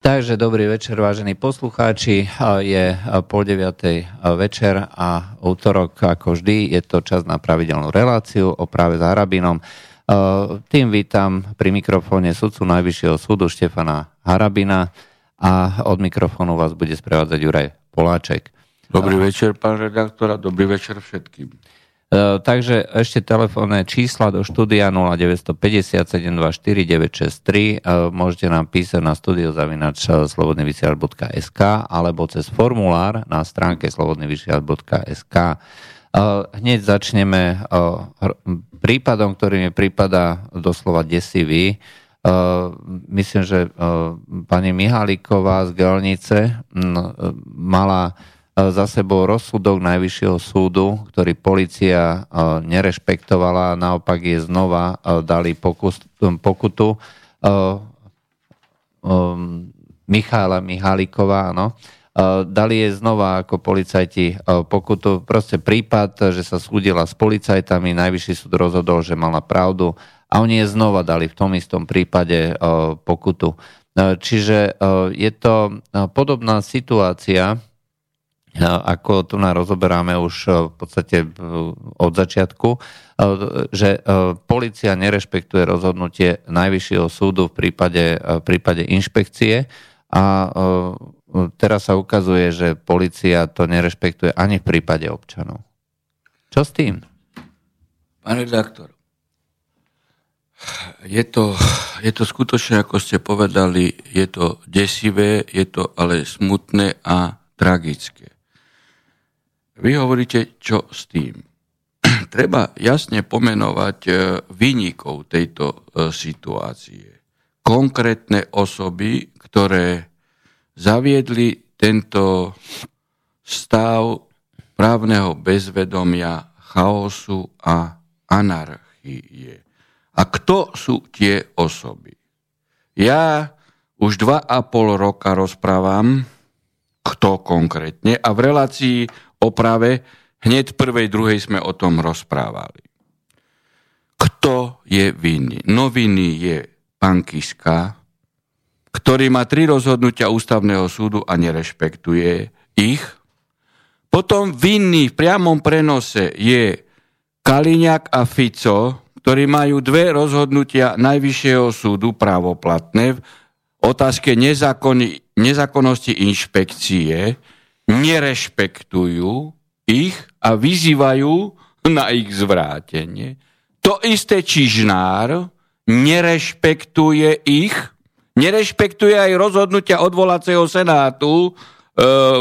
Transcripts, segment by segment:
Takže dobrý večer, vážení poslucháči. Je pol deviatej večer a útorok, ako vždy, je to čas na pravidelnú reláciu o práve s Harabinom. Tým vítam pri mikrofóne sudcu Najvyššieho súdu Štefana Harabina a od mikrofónu vás bude sprevádzať Juraj Poláček. Dobrý večer, pán redaktor, a dobrý večer všetkým. E, takže ešte telefónne čísla do štúdia 0950 724 963. Môžete nám písať na studiozavinač slobodnyvysielač.sk alebo cez formulár na stránke slobodnyvysielač.sk. E, hneď začneme e, prípadom, ktorý mi prípada doslova desivý. Myslím, že pani Mihalíková z Gelnice mala za sebou rozsudok Najvyššieho súdu, ktorý policia nerešpektovala a naopak je znova dali pokus, pokutu. Michála Mihálíková, áno. Dali je znova ako policajti pokutu. Proste prípad, že sa súdila s policajtami, Najvyšší súd rozhodol, že mala pravdu a oni je znova dali v tom istom prípade pokutu. Čiže je to podobná situácia, ako tu na rozoberáme už e, v podstate e, od začiatku, e, že policia nerešpektuje rozhodnutie Najvyššieho súdu v prípade, v prípade inšpekcie a teraz sa ukazuje, že policia to nerešpektuje ani v prípade občanov. Čo s tým? Pán redaktor, je to, je to skutočne, ako ste povedali, je to desivé, je to ale smutné a tragické. Vy hovoríte, čo s tým? Treba jasne pomenovať e, výnikov tejto e, situácie. Konkrétne osoby, ktoré zaviedli tento stav právneho bezvedomia, chaosu a anarchie. A kto sú tie osoby? Ja už dva a pol roka rozprávam, kto konkrétne, a v relácii oprave, hneď prvej, druhej sme o tom rozprávali. Kto je vinný? No vinný je pán Kiska, ktorý má tri rozhodnutia ústavného súdu a nerešpektuje ich. Potom vinný v priamom prenose je Kaliňák a Fico, ktorí majú dve rozhodnutia Najvyššieho súdu právoplatné v otázke nezákonnosti inšpekcie, nerešpektujú ich a vyzývajú na ich zvrátenie. To isté Čižnár nerešpektuje ich, nerešpektuje aj rozhodnutia odvolacieho senátu e,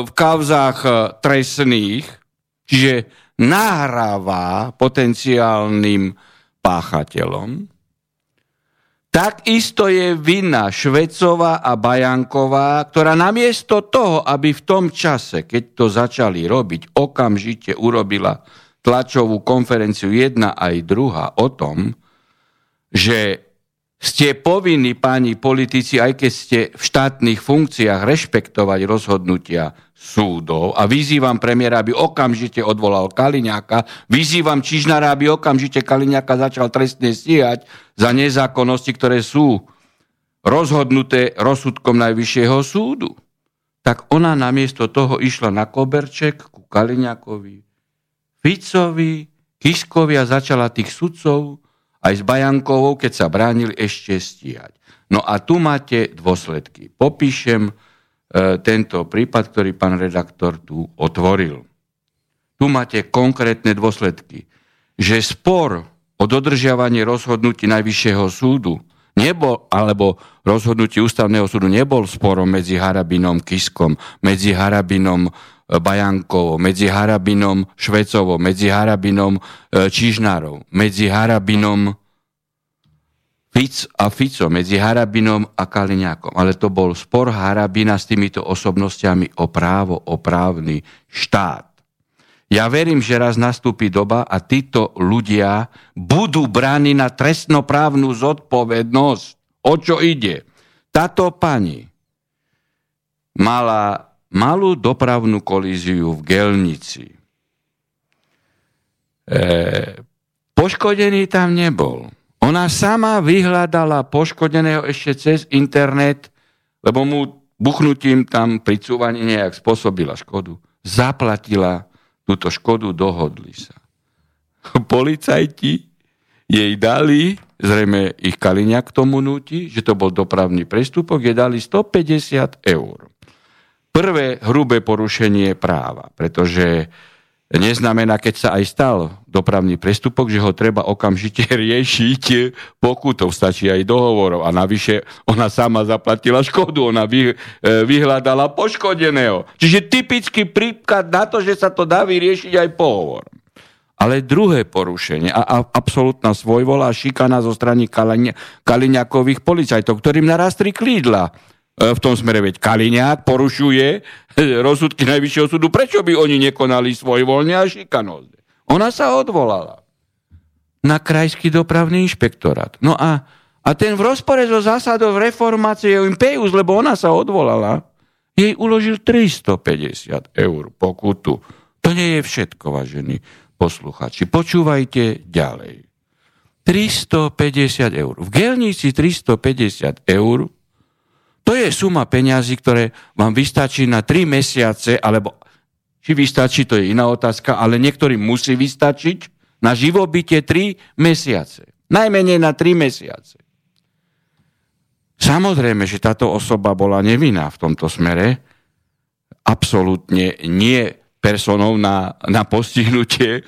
v kauzách e, trestných, čiže nahráva potenciálnym páchateľom Takisto je vina Švecová a Bajanková, ktorá namiesto toho, aby v tom čase, keď to začali robiť, okamžite urobila tlačovú konferenciu jedna aj druhá o tom, že ste povinní, páni politici, aj keď ste v štátnych funkciách, rešpektovať rozhodnutia súdov a vyzývam premiéra, aby okamžite odvolal Kaliňáka, vyzývam Čižnára, aby okamžite Kaliňáka začal trestne stíhať za nezákonnosti, ktoré sú rozhodnuté rozsudkom Najvyššieho súdu. Tak ona namiesto toho išla na Koberček ku Kaliňákovi, Ficovi, Kiskovi a začala tých sudcov aj s Bajankovou, keď sa bránili, ešte stíhať. No a tu máte dôsledky. Popíšem tento prípad, ktorý pán redaktor tu otvoril. Tu máte konkrétne dôsledky. Že spor o dodržiavanie rozhodnutí Najvyššieho súdu nebol, alebo rozhodnutí ústavného súdu nebol sporom medzi Harabinom Kiskom, medzi Harabinom e, Bajankovou, medzi Harabinom Švecovou, medzi Harabinom e, Čižnárov, medzi Harabinom Fic a Fico, medzi Harabinom a Kaliňákom. Ale to bol spor Harabina s týmito osobnostiami o právo, o právny štát. Ja verím, že raz nastúpi doba a títo ľudia budú bráni na trestnoprávnu zodpovednosť. O čo ide? Táto pani mala malú dopravnú kolíziu v Gelnici. E, poškodený tam nebol. Ona sama vyhľadala poškodeného ešte cez internet, lebo mu buchnutím tam pri cúvaní nejak spôsobila škodu. Zaplatila túto škodu, dohodli sa. Policajti jej dali, zrejme ich Kaliňák k tomu nutí, že to bol dopravný prestupok, jej dali 150 eur. Prvé hrubé porušenie práva, pretože neznamená, keď sa aj stal dopravný prestupok, že ho treba okamžite riešiť pokutou, stačí aj dohovorov. A navyše ona sama zaplatila škodu, ona vy, e, vyhľadala poškodeného. Čiže typický príklad na to, že sa to dá vyriešiť aj pohovor. Ale druhé porušenie a, a absolútna svojvola a šikana zo strany Kaliňakových policajtov, ktorým narastri klídla v tom smere, veď Kaliňák porušuje e, rozsudky Najvyššieho súdu. Prečo by oni nekonali svoj voľne a šikanózne? Ona sa odvolala na krajský dopravný inšpektorát. No a, a ten v rozpore so zásadou reformácie Impeus, lebo ona sa odvolala, jej uložil 350 eur pokutu. To nie je všetko, vážení posluchači. Počúvajte ďalej. 350 eur. V Gelnici 350 eur to je suma peňazí, ktoré vám vystačí na 3 mesiace, alebo či vystačí, to je iná otázka, ale niektorým musí vystačiť na živobytie 3 mesiace. Najmenej na 3 mesiace. Samozrejme, že táto osoba bola nevinná v tomto smere. Absolútne nie personou na, na postihnutie e,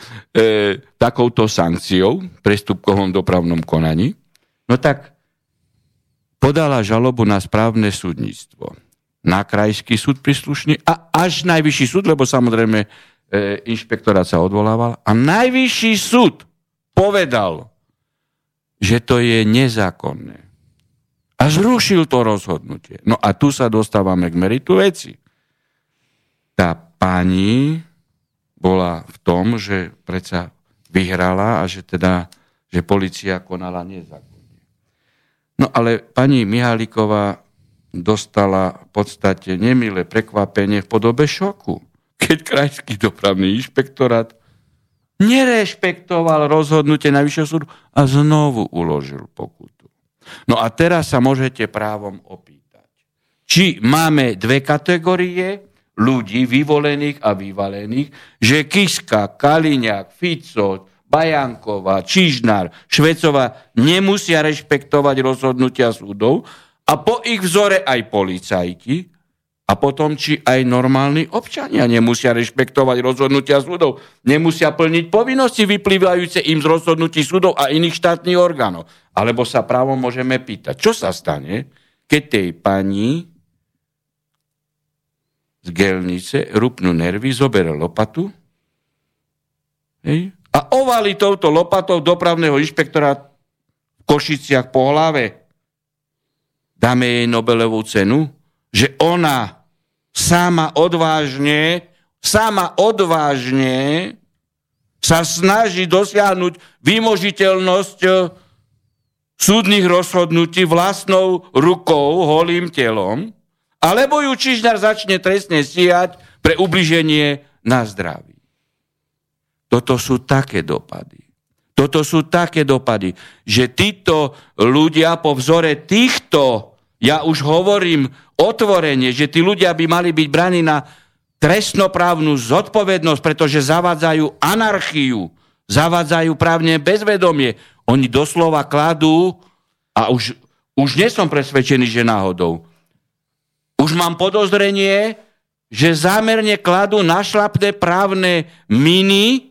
takouto sankciou prestupkovom dopravnom konaní. No tak podala žalobu na správne súdnictvo. Na krajský súd príslušný a až najvyšší súd, lebo samozrejme e, inšpektorát sa odvolával. A najvyšší súd povedal, že to je nezákonné. A zrušil to rozhodnutie. No a tu sa dostávame k meritu veci. Tá pani bola v tom, že predsa vyhrala a že teda, že policia konala nezákonne. No ale pani Mihaliková dostala v podstate nemilé prekvapenie v podobe šoku, keď Krajský dopravný inšpektorát nerešpektoval rozhodnutie Najvyššieho súdu a znovu uložil pokutu. No a teraz sa môžete právom opýtať, či máme dve kategórie ľudí vyvolených a vyvalených, že Kiska, Kaliňák, Fico, Bajanková, Čižnár, Švecová nemusia rešpektovať rozhodnutia súdov a po ich vzore aj policajti a potom či aj normálni občania nemusia rešpektovať rozhodnutia súdov, nemusia plniť povinnosti vyplývajúce im z rozhodnutí súdov a iných štátnych orgánov. Alebo sa právom môžeme pýtať, čo sa stane, keď tej pani z gelnice rupnú nervy, zoberie lopatu, hej, a ovali touto lopatou dopravného inšpektora v Košiciach po hlave. Dáme jej Nobelovú cenu, že ona sama odvážne, sama odvážne sa snaží dosiahnuť vymožiteľnosť eh, súdnych rozhodnutí vlastnou rukou, holým telom, alebo ju Čižnár začne trestne stíhať pre ubliženie na zdraví. Toto sú také dopady. Toto sú také dopady, že títo ľudia po vzore týchto, ja už hovorím otvorene, že tí ľudia by mali byť braní na trestnoprávnu zodpovednosť, pretože zavádzajú anarchiu, zavádzajú právne bezvedomie. Oni doslova kladú, a už, už nie som presvedčený, že náhodou, už mám podozrenie, že zámerne kladú našlapné právne miny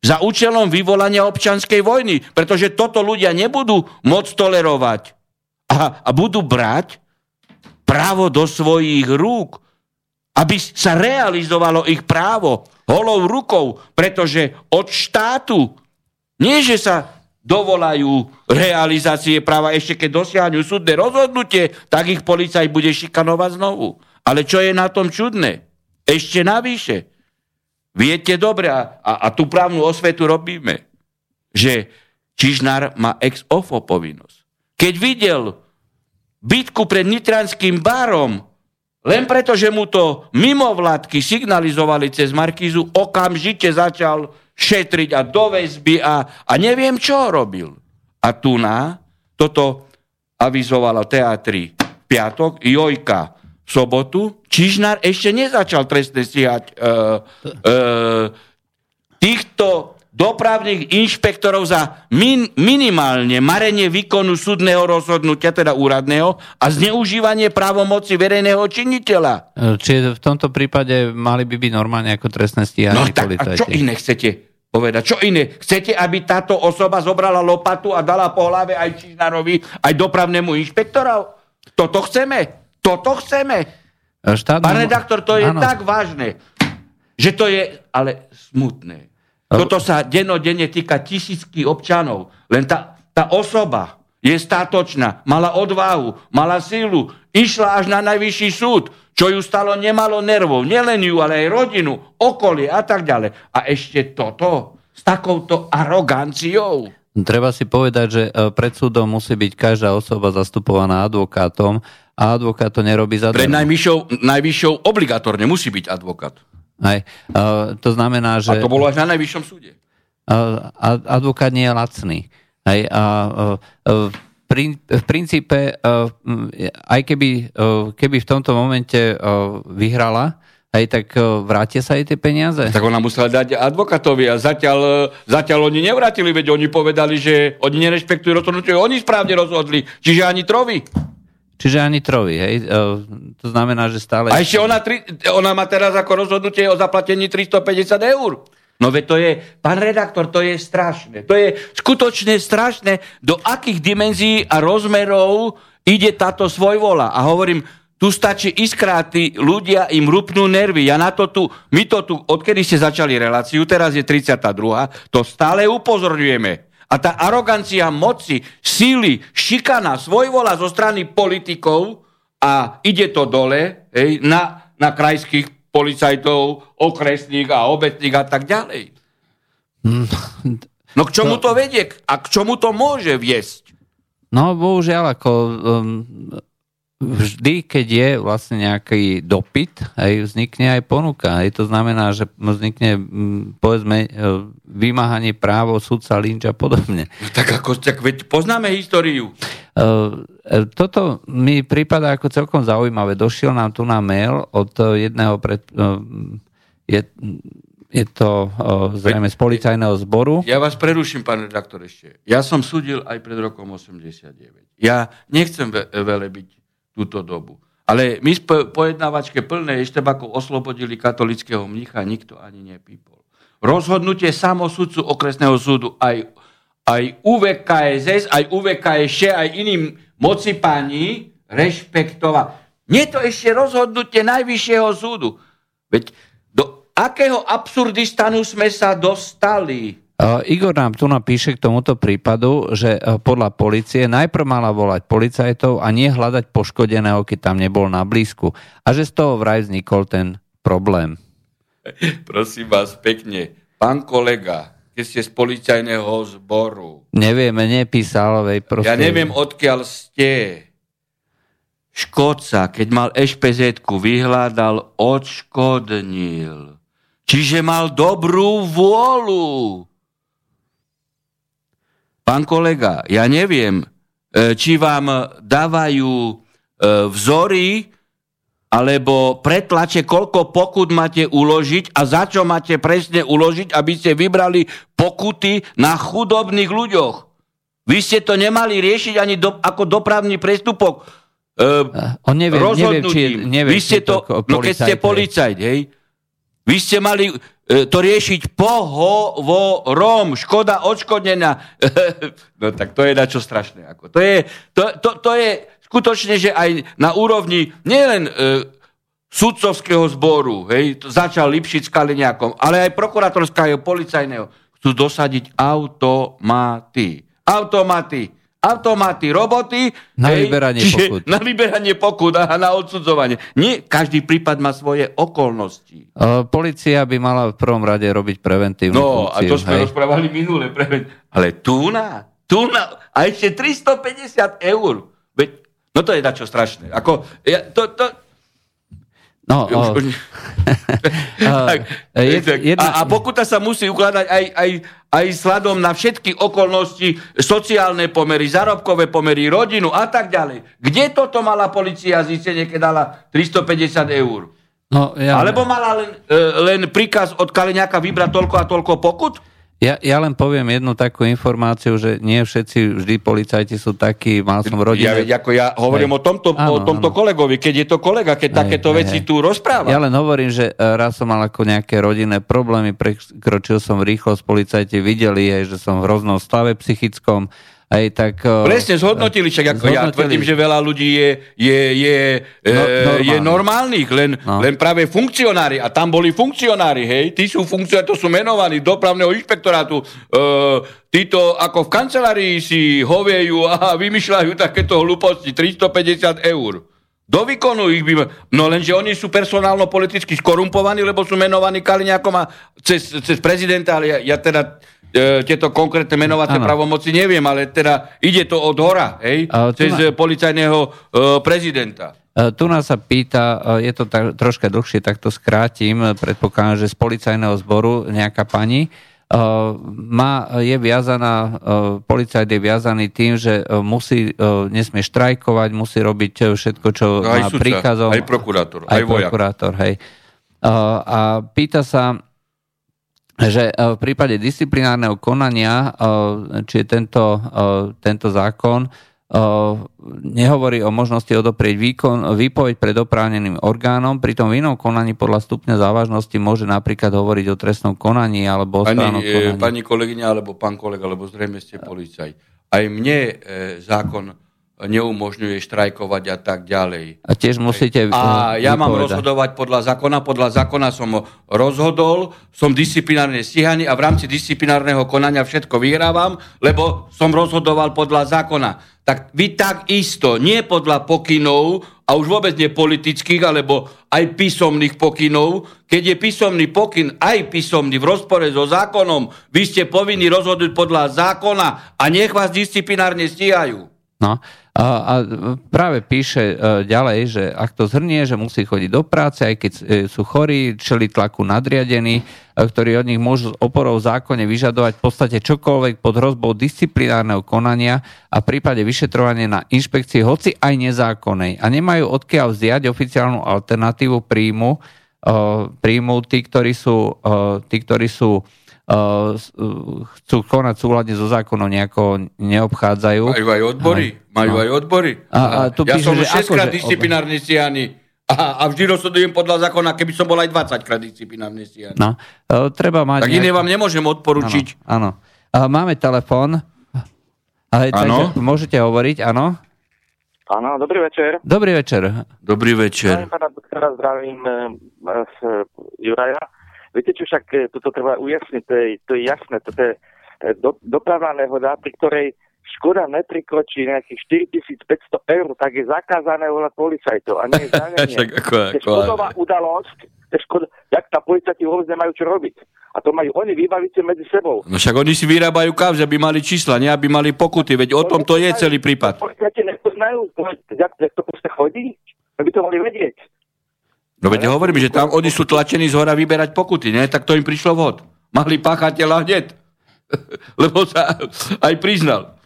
za účelom vyvolania občanskej vojny, pretože toto ľudia nebudú môcť tolerovať a, a budú brať právo do svojich rúk, aby sa realizovalo ich právo holou rukou, pretože od štátu nie, že sa dovolajú realizácie práva, ešte keď dosiahnu súdne rozhodnutie, tak ich policaj bude šikanovať znovu. Ale čo je na tom čudné? Ešte navyše, Viete dobre, a, a, tú právnu osvetu robíme, že Čižnár má ex ofo povinnosť. Keď videl bitku pred Nitranským barom, len preto, že mu to mimovládky signalizovali cez Markízu, okamžite začal šetriť a do väzby a, a neviem, čo robil. A tu na toto avizovalo teatri v piatok, Jojka v sobotu Čižnár ešte nezačal trestne stíhať uh, uh, týchto dopravných inšpektorov za min, minimálne marenie výkonu súdneho rozhodnutia, teda úradného, a zneužívanie právomoci verejného činiteľa. Čiže v tomto prípade mali by byť normálne ako trestné stíhanie no, tak, A čo iné chcete povedať? Čo iné? Chcete, aby táto osoba zobrala lopatu a dala po hlave aj Čižnárovi, aj dopravnému inšpektorov? Toto chceme? Toto chceme? Štát... Pán redaktor, to je ano. tak vážne, že to je ale smutné. Toto sa denodenne týka tisícky občanov. Len tá, tá osoba je státočná, mala odvahu, mala sílu, išla až na najvyšší súd, čo ju stalo nemalo nervov, nielen ju, ale aj rodinu, okolie a tak ďalej. A ešte toto s takouto aroganciou. Treba si povedať, že e, pred súdom musí byť každá osoba zastupovaná advokátom a advokát to nerobí za Pred najvyššou, najvyššou obligatorne musí byť advokát. Aj, uh, to znamená, že... A to bolo až na najvyššom súde. Uh, advokát nie je lacný. Aj, a, uh, uh, v princípe, aj keby, keby v tomto momente vyhrala, aj tak uh, vrátia sa jej tie peniaze? Tak ona musela dať advokátovi a zatiaľ, zatiaľ oni nevrátili, veď oni povedali, že oni nerešpektujú rozhodnutie, oni správne rozhodli, čiže ani trovi. Čiže ani trovi, hej? E, to znamená, že stále... A ešte ona, tri, ona má teraz ako rozhodnutie o zaplatení 350 eur. No veď to je, pán redaktor, to je strašné. To je skutočne strašné, do akých dimenzií a rozmerov ide táto svojvola. A hovorím, tu stačí iskráty, ľudia im rupnú nervy. Ja na to tu, my to tu, odkedy ste začali reláciu, teraz je 32. to stále upozorňujeme. A tá arogancia moci, síly, šikana, svojvola zo strany politikov a ide to dole hej, na, na krajských policajtov, okresných a obecných a tak ďalej. No k čomu to vedie? A k čomu to môže viesť? No, bohužiaľ, ako um, vždy, keď je vlastne nejaký dopyt, aj vznikne aj ponuka. Aj to znamená, že vznikne, povedzme, e, vymáhanie právo, sudca, lynč a podobne. No, tak ako, tak veď poznáme históriu. E, e, toto mi prípada ako celkom zaujímavé. Došiel nám tu na mail od jedného pred... Je, je to zrejme z policajného zboru. Ja vás preruším, pán redaktor, ešte. Ja som súdil aj pred rokom 89. Ja nechcem veľa byť túto dobu. Ale my z pojednávačke plnej Eštebakov oslobodili katolického mnicha, nikto ani nepípol. Rozhodnutie samosudcu okresného súdu aj, aj UVKSS, aj UVKSŠ, aj iným moci pani rešpektovať. Nie to ešte rozhodnutie Najvyššieho súdu. Veď do akého absurdistanu sme sa dostali? Igor nám tu napíše k tomuto prípadu, že e, podľa policie najprv mala volať policajtov a nie hľadať poškodeného, keď tam nebol na blízku. A že z toho vraj vznikol ten problém. Prosím vás pekne, pán kolega, keď ste z policajného zboru. Nevieme, nepísal, vej, proste. Ja neviem, odkiaľ ste. Škodca, keď mal ešpz vyhľadal, odškodnil. Čiže mal dobrú vôľu. Pán kolega, ja neviem, e, či vám dávajú e, vzory alebo pretlače, koľko pokut máte uložiť a za čo máte presne uložiť, aby ste vybrali pokuty na chudobných ľuďoch. Vy ste to nemali riešiť ani do, ako dopravný prestupok. Uh, On nevie, nevie, či, nevie, Vy ste to, to no keď ste policajt, hej, vy ste mali to riešiť pohovorom. Škoda odškodnená. no tak to je na čo strašné. Ako. To, je, to, to, to je skutočne, že aj na úrovni nielen e, sudcovského zboru, hej, začal Lipšic s Kaliňákom, ale aj prokurátorského, policajného, chcú dosadiť automaty. Automaty automaty, roboty. Na hej, vyberanie pokut. Na vyberanie pokut a na odsudzovanie. Nie, každý prípad má svoje okolnosti. Uh, policia by mala v prvom rade robiť preventívnu No, funkciu, a to sme hej. rozprávali minule. Prevent... Ale tu na, tu na, a ešte 350 eur. Veď, no to je dačo strašné. Ako, ja, to, to, No, Už, o, tak, je- tak, jedna- a, a pokuta sa musí ukladať aj, aj, aj sladom na všetky okolnosti, sociálne pomery, zárobkové pomery, rodinu a tak ďalej. Kde toto mala policia zistenie, keď dala 350 eur? no, ja, Alebo mala len, e, len príkaz od Kaliňáka vybrať toľko a toľko pokut? Ja, ja len poviem jednu takú informáciu, že nie všetci vždy policajti sú takí, mal som v Ja, ako ja hovorím Hej. o tomto, Áno, o tomto áno. kolegovi, keď je to kolega, keď Hej, takéto hej, veci hej. tu rozpráva. Ja len hovorím, že e, raz som mal ako nejaké rodinné problémy, prekročil som rýchlosť, policajti videli, hej, že som v hroznom stave psychickom, aj tak... e, Presne, zhodnotili, však ako ja Zhodnotili. tvrdím, že veľa ľudí je, je, je, No, no, je normálnych. normálnych, len, No. len práve funkcionári, a tam boli funkcionári, hej, tí sú funkcionári, to sú menovaní dopravného inšpektorátu, e, títo ako v kancelárii si hoviejú a vymýšľajú takéto hlúposti, 350 eur. Do výkonu ich by... No lenže oni sú personálno-politicky skorumpovaní, lebo sú menovaní Kaliňákom a cez, cez prezidenta, ale ja, ja teda e, tieto konkrétne menovacie Áno. pravomoci neviem, ale teda ide to od hora, hej, tu cez na- policajného e, prezidenta. E, Tu nás sa pýta, e, je to tak, troška dlhšie, tak to skrátim, e, predpokladám, že z policajného zboru nejaká pani e, má, je viazaná, e, policajt je viazaný tým, že e, musí, e, nesmie štrajkovať, musí robiť e, všetko, čo aj má príkazom. aj prokurátor, aj aj vojak. prokurátor, hej. E, A pýta sa, že e, v prípade disciplinárneho konania, e, či je tento, e, tento zákon nehovorí o možnosti odoprieť výkon, výpoveď pred oprávneným orgánom, pritom v inom konaní podľa stupňa závažnosti môže napríklad hovoriť o trestnom konaní alebo o Pani, konaní. pani kolegyňa alebo pán kolega, lebo zrejme ste policaj. Aj mne zákon neumožňuje štrajkovať a tak ďalej. A tiež musíte A e, ja mám rozhodovať podľa zákona. Podľa zákona som rozhodol, som disciplinárne stíhaný a v rámci disciplinárneho konania všetko vyhrávam, lebo som rozhodoval podľa zákona. Tak vy takisto, nie podľa pokynov, a už vôbec nie politických, alebo aj písomných pokynov, keď je písomný pokyn aj písomný v rozpore so zákonom, vy ste povinni rozhodnúť podľa zákona a nech vás disciplinárne stíhajú. No a, práve píše e, ďalej, že ak to zhrnie, že musí chodiť do práce, aj keď e, sú chorí, čeli tlaku nadriadení, e, ktorí od nich môžu s oporou v zákone vyžadovať v podstate čokoľvek pod hrozbou disciplinárneho konania a v prípade vyšetrovania na inšpekcii, hoci aj nezákonnej. A nemajú odkiaľ vziať oficiálnu alternatívu príjmu, príjmu tí, ktorí sú, tí, ktorí sú chcú konať v súlade so zákonom, nejako neobchádzajú. Majú aj odbory. Majú No. aj odbory. A- a tu ja píše, som že 6 krát akože- disciplinárne stíhaný. A, a vždy rozhodujem podľa zákona, keby som bol aj 20 krát disciplinárne stíhaný. No, e, treba mať... Tak iné vám nemôžem odporučiť. Áno, áno. Máme telefón. Aj, Áno. môžete hovoriť, áno? Áno, dobrý večer. Dobrý večer. Dobrý večer. Zdravím pána doktora, zdravím e, z e, Juraja. Viete čo, však e, toto treba ujasniť, to je, to je jasné, toto je e, do, dopravná nehoda, pri ktorej škoda neprikročí nejakých 4500 eur, tak je zakázané volať policajtov a nie je ako, To je škodová udalosť, to je škoda, jak tá policajti vôbec nemajú čo robiť. A to majú oni vybaviť medzi sebou. No však oni si vyrábajú kauzy, aby mali čísla, nie aby mali pokuty, veď o tom to je celý prípad. Policajti nepoznajú, jak, to proste chodí? My by to mali vedieť. No veď hovorím, že tam oni sú tlačení z hora vyberať pokuty, nie? Tak to im prišlo vhod. Mali páchateľa hneď. Lebo sa aj priznal.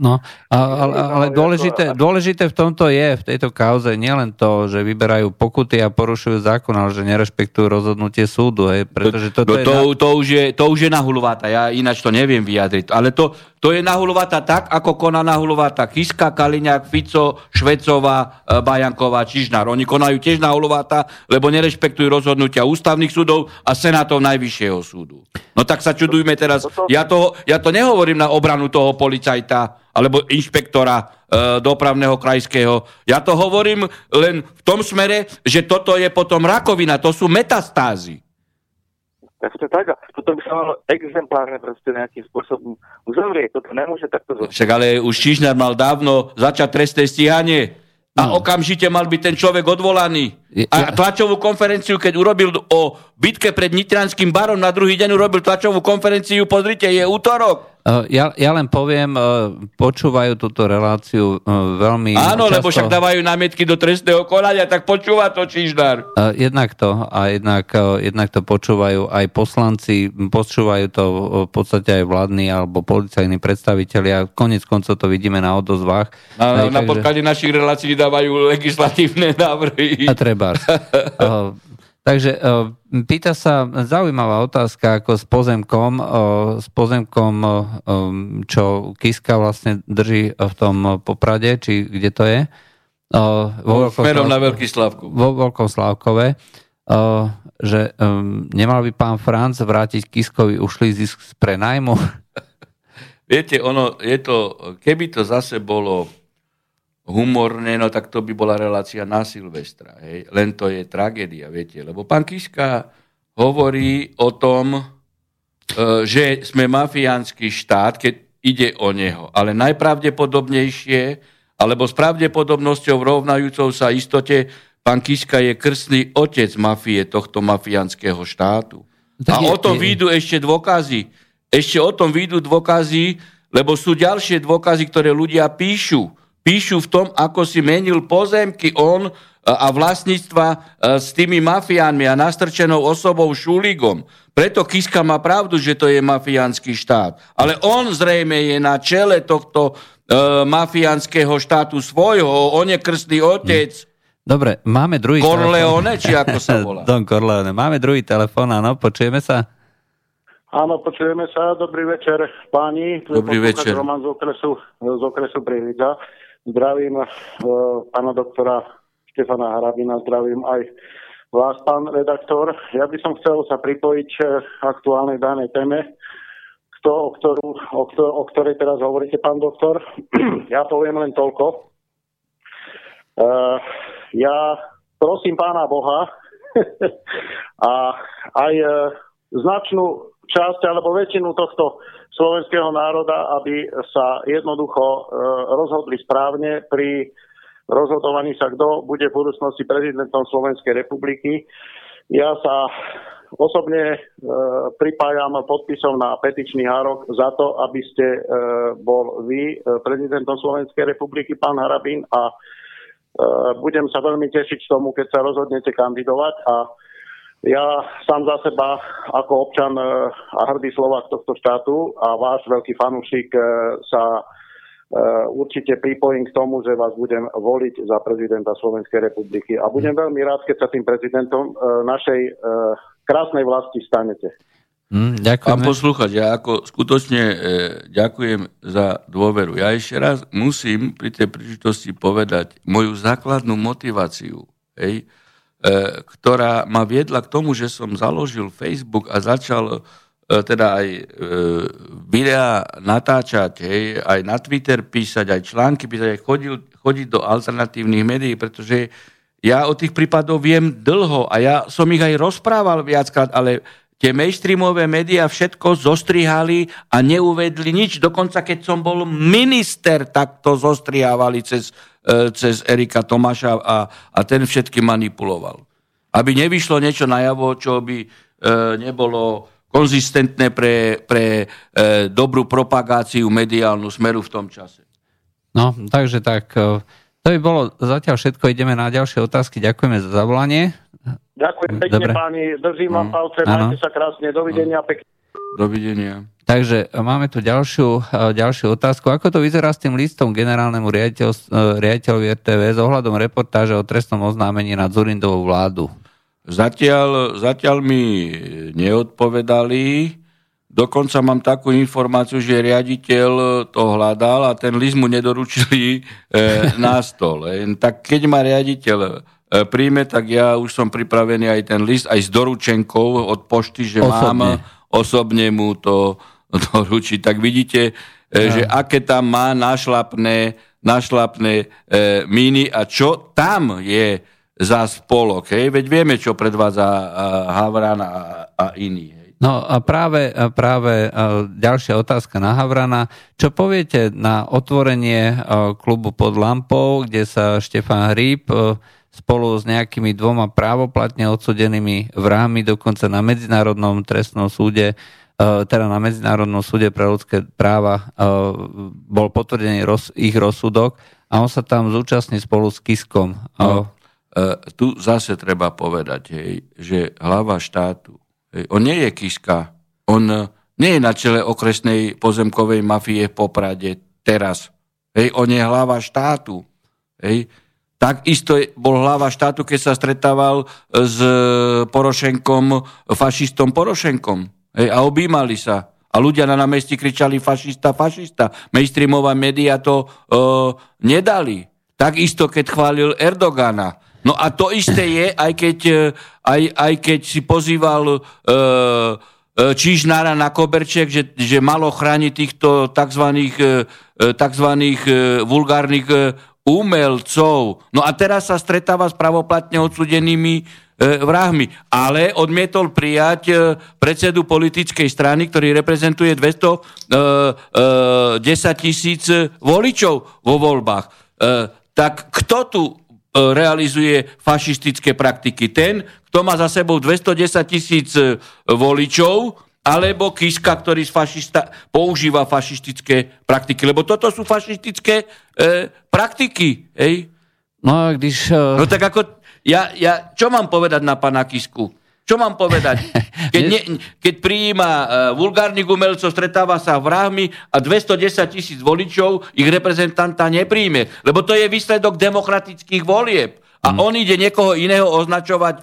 No, ale, ale dôležité, dôležité v tomto je, v tejto kauze, nielen to, že vyberajú pokuty a porušujú zákon, ale že nerešpektujú rozhodnutie súdu, hej, pretože toto no, je... to, na- to, už je, to už je nahulváta, ja ináč to neviem vyjadriť. Ale to, to je nahulváta tak, ako koná nahulváta Kiska, Kaliňák, Fico, Švecová, e, Bajanková, Čižnár. Oni konajú tiež nahulváta, lebo nerešpektujú rozhodnutia ústavných súdov a senátov Najvyššieho súdu. No tak sa čudujme teraz. Ja to, ja to nehovorím na obranu toho policajta alebo inšpektora e, dopravného krajského. Ja to hovorím len v tom smere, že toto je potom rakovina, to sú metastázy. Presne tak. A toto by sa malo exemplárne proste nejakým spôsobom uzavrieť. Toto nemôže takto zostať. Však ale už Čižnár mal dávno začať trestné stíhanie. A No. okamžite mal byť ten človek odvolaný. A tlačovú konferenciu, keď urobil o bitke pred Nitranským barom, na druhý deň urobil tlačovú konferenciu, pozrite, je útorok. Ja, ja len poviem, počúvajú túto reláciu veľmi Áno, často. lebo však dávajú námietky do trestného konania, tak počúva to Čiždár. Jednak to a jednak, jednak to počúvajú aj poslanci, počúvajú to v podstate aj vládni alebo policajní predstavitelia. Konec koncov to vidíme na odozvách. Na, na, na podklade našich relácií dávajú legislatívne návrhy. A treba. Takže e, pýta sa zaujímavá otázka ako s pozemkom, e, s pozemkom, e, čo Kiska vlastne drží v tom Poprade, či kde to je? Vo Smerom na Veľký Slavku. Vo Veľkom Slavkove, že nemal by pán Franc vrátiť Kiskovi ušlý zisk z prenajmu? Viete, ono je to, keby to zase bolo humorné, no tak to by bola relácia na Silvestra. Hej. Len to je tragédia, viete. Lebo pán Kiska hovorí o tom, e, že sme mafiánsky štát, keď ide o neho. Ale najpravdepodobnejšie, alebo s pravdepodobnosťou rovnajúcou sa istote, pán Kiska je krstný otec mafie tohto mafiánskeho štátu. Tak A je, o tom je... výjdu ešte dôkazy. Ešte o tom výjdu dôkazy, lebo sú ďalšie dôkazy, ktoré ľudia píšu píšu v tom, ako si menil pozemky on e, a vlastníctva e, s tými mafiánmi a nastrčenou osobou Šuligom. Preto Kiska má pravdu, že to je mafiánsky štát. Ale on zrejme je na čele tohto uh, mafiánskeho štátu svojho. On je krstný otec. Dobre, máme druhý Corleone, telefón. či ako sa volá? Don Corleone. Máme druhý telefón, áno, počujeme sa? Áno, počujeme sa. Dobrý večer, páni. Dobrý večer. Roman z okresu, z okresu Prievidza. Zdravím uh, pána doktora Štefana Harabina, zdravím aj vás, pán redaktor. Ja by som chcel sa pripojiť k uh, aktuálnej danej téme, kto, o, ktorú, o, ktor, o ktorej teraz hovoríte, pán doktor. ja poviem len toľko. Uh, ja prosím pána Boha a aj uh, značnú časť alebo väčšinu tohto slovenského národa, aby sa jednoducho e, rozhodli správne pri rozhodovaní sa, kto bude v budúcnosti prezidentom Slovenskej republiky. Ja sa osobne e, pripájam podpisom na petičný hárok za to, aby ste e, bol vy prezidentom Slovenskej republiky, pán Harabín, a budem sa veľmi tešiť tomu, keď sa rozhodnete kandidovať a ja sám za seba ako občan e, a hrdý Slovak tohto štátu a váš veľký fanúšik e, sa e, určite pripojím k tomu, že vás budem voliť za prezidenta Slovenskej republiky. A budem veľmi rád, keď sa tým prezidentom našej krásnej vlasti stanete. Mm, ďakujem. Pán poslúchať, ja ako skutočne e, ďakujem za dôveru. Ja ešte raz musím pri tej príležitosti povedať moju základnú motiváciu. Hej, E, ktorá ma viedla k tomu, že som založil Facebook a začal e, teda aj e, videá natáčať, hej, aj na Twitter písať, aj články písať, aj chodil, chodiť do alternatívnych médií, pretože ja o tých prípadoch viem dlho a ja som ich aj rozprával viackrát, ale tie mainstreamové médiá všetko zostrihali a neuvedli nič. Dokonca keď som bol minister, tak to zostrihávali cez E, cez Erika Tomáša a, a ten všetky manipuloval. Aby nevyšlo niečo najavo, čo by e, nebolo konzistentné pre, pre e, dobrú propagáciu mediálnu smeru v tom čase. No, takže tak, e, to by bolo zatiaľ všetko. Ideme na ďalšie otázky. Ďakujeme za zavolanie. Ďakujem pekne, Dobre. páni. Držím vám mm. palce. Majte sa krásne. Dovidenia. Pekne. Dovidenia. Takže máme tu ďalšiu, e, ďalšiu otázku. Ako to vyzerá s tým listom generálnemu riaditeľ, e, riaditeľovi RTV s ohľadom reportáže o trestnom oznámení na Zurindovú vládu? Zatiaľ, zatiaľ mi neodpovedali. Dokonca mám takú informáciu, že riaditeľ to hľadal a ten list mu nedoručili e, na stol. E, tak keď ma riaditeľ e, príjme, tak ja už som pripravený aj ten list, aj s doručenkou od pošty, že Osobne. mám osobne mu to doručiť. Tak vidíte, ja. E, že aké tam má našlapné, našlapné e, míny a čo tam je za spolok. Hej? Veď vieme, čo predvádza Havran a, a iní. Hej? No a práve, práve ďalšia otázka na Havrana. Čo poviete na otvorenie klubu pod lampou, kde sa Štefan Hríb spolu s nejakými dvoma právoplatne odsudenými vrahmi dokonca na Medzinárodnom trestnom súde teda na Medzinárodnom súde pre ľudské práva bol potvrdený roz, ich rozsudok a on sa tam zúčastní spolu s Kiskom. No, tu zase treba povedať, hej, že hlava štátu, hej, on nie je Kiska, on nie je na čele okresnej pozemkovej mafie v Poprade teraz. Hej, on je hlava štátu. Hej. Takisto bol hlava štátu, keď sa stretával s Porošenkom, fašistom Porošenkom. Hej, a objímali sa. A ľudia na námestí kričali fašista, fašista. Mainstreamová média to uh, nedali. Takisto, keď chválil Erdogana. No a to isté je, aj keď, e, aj, aj keď si pozýval uh, Čižnára na Koberček, že, že malo chrániť týchto tzv. tzv. vulgárnych umelcov. No a teraz sa stretáva s pravoplatne odsudenými e, vrahmi. Ale odmietol prijať e, predsedu politickej strany, ktorý reprezentuje 210 e, e, tisíc voličov vo voľbách. E, tak kto tu e, realizuje fašistické praktiky? Ten, kto má za sebou 210 tisíc e, voličov, alebo Kiska, ktorý fašista, používa fašistické praktiky. Lebo toto sú fašistické e, praktiky. Ej? No a když... Uh... No tak ako... Ja, ja, čo mám povedať na pana Kisku? Čo mám povedať? Keď, ne, keď prijíma uh, vulgárnych umelcov, stretáva sa vrahmi a 210 tisíc voličov ich reprezentanta nepríjme. Lebo to je výsledok demokratických volieb. A mm. on ide niekoho iného označovať e,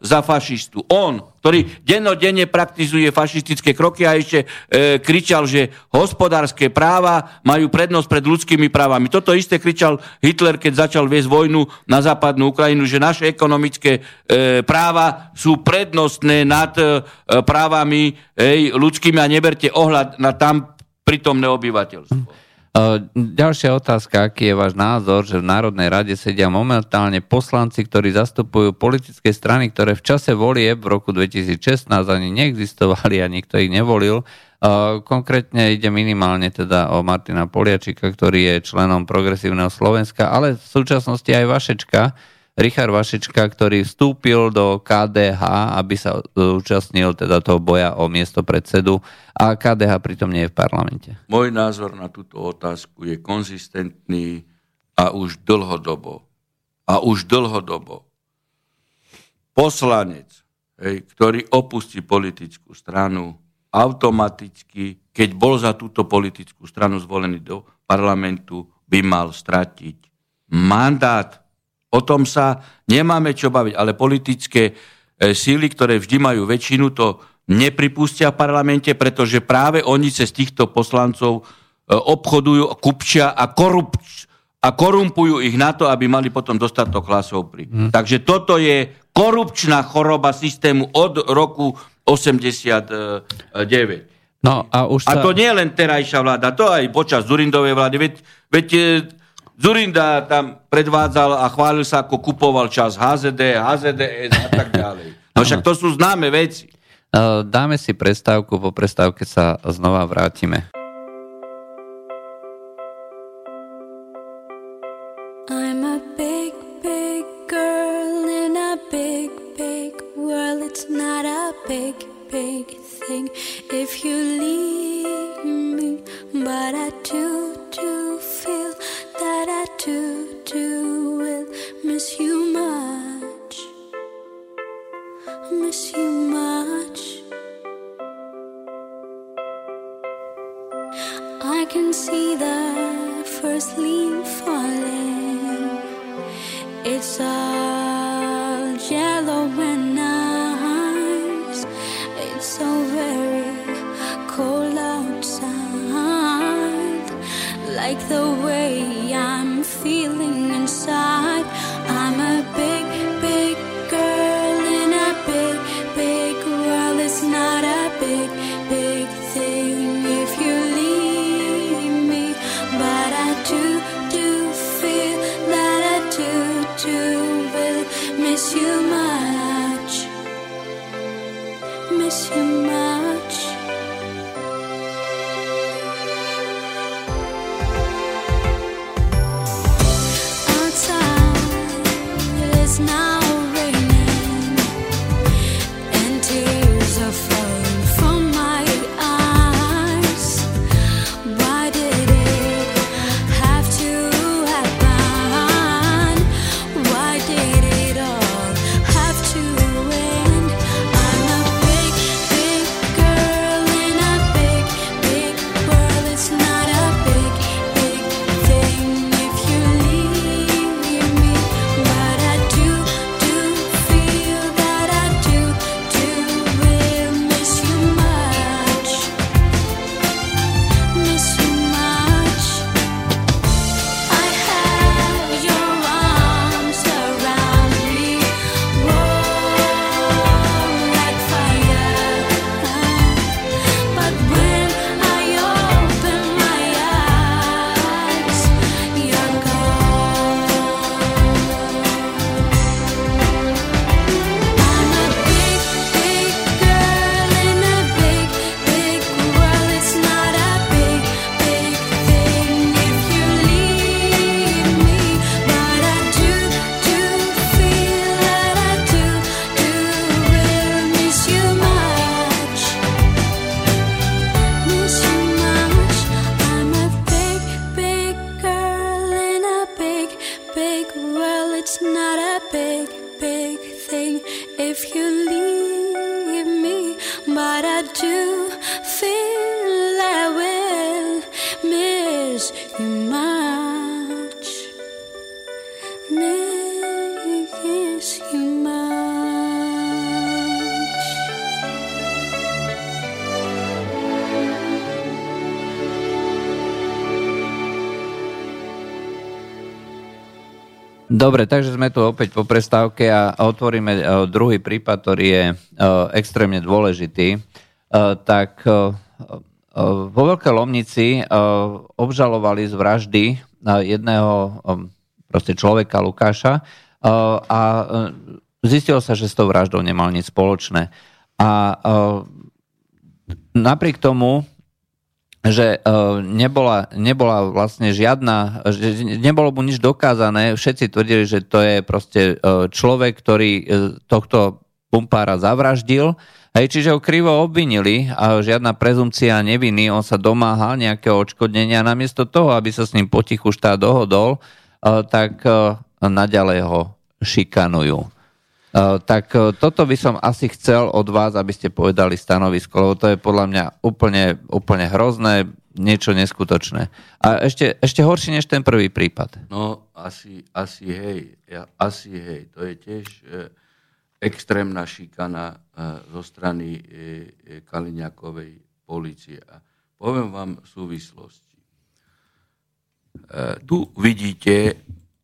za fašistu. On, ktorý dennodenne praktizuje fašistické kroky a ešte e, kričal, že hospodárske práva majú prednosť pred ľudskými právami. Toto isté kričal Hitler, keď začal viesť vojnu na západnú Ukrajinu, že naše ekonomické e, práva sú prednostné nad e, právami e, ľudskými a neberte ohľad na tam prítomné obyvateľstvo. Ďalšia otázka, aký je váš názor, že v Národnej rade sedia momentálne poslanci, ktorí zastupujú politické strany, ktoré v čase volie v roku 2016 ani neexistovali a nikto ich nevolil. Konkrétne ide minimálne teda o Martina Poliačika, ktorý je členom Progresívneho Slovenska, ale v súčasnosti aj Vašečka, Richard Vašečka, ktorý vstúpil do KDH, aby sa účastnil teda toho boja o miesto predsedu a KDH pritom nie je v parlamente. Môj názor na túto otázku je konzistentný a už dlhodobo. A už dlhodobo. Poslanec, hej, ktorý opustí politickú stranu, automaticky, keď bol za túto politickú stranu zvolený do parlamentu, by mal stratiť mandát O tom sa nemáme čo baviť, ale politické e, síly, ktoré vždy majú väčšinu, to nepripustia v parlamente, pretože práve oni cez týchto poslancov e, obchodujú, kupčia a, korup, a korumpujú ich na to, aby mali potom dostatok hlasov pri. Hmm. Takže toto je korupčná choroba systému od roku 89. No, a, už sa... a to nie je len terajšia vláda, to aj počas Zurindovej vlády. Veď, veď e, Zurinda tam predvádzal a chválil sa, ako kupoval čas HZD, HZDS a tak ďalej. No však to sú známe veci. Dáme si prestávku, po prestávke sa znova vrátime. Dobre, takže sme tu opäť po prestávke a otvoríme e, druhý prípad, ktorý je e, extrémne dôležitý. E, Tak vo Veľkej Lomnici obžalovali z vraždy jedného proste človeka Lukáša a zistilo sa, že s tou vraždou nemal nič spoločné. A napriek tomu že uh, nebola, nebola vlastne žiadna, že nebolo mu nič dokázané. Všetci tvrdili, že to je proste uh, človek, ktorý uh, tohto pumpára zavraždil. Hej, čiže ho krivo obvinili a žiadna prezumcia neviny, on sa domáhal nejakého odškodnenia. Namiesto toho, aby sa s ním potichu štát dohodol, tak naďalej ho šikanujú. Uh, tak uh, toto by som asi chcel od vás, aby ste povedali stanovisko, lebo to je podľa mňa úplne, úplne hrozné, niečo neskutočné. A ešte, ešte horšie než ten prvý prípad. No, asi, asi hej, ja, asi hej, to je tiež e, extrémna šikana e, zo strany e, Kaliňakovej policie. A poviem vám súvislosti. E, tu vidíte,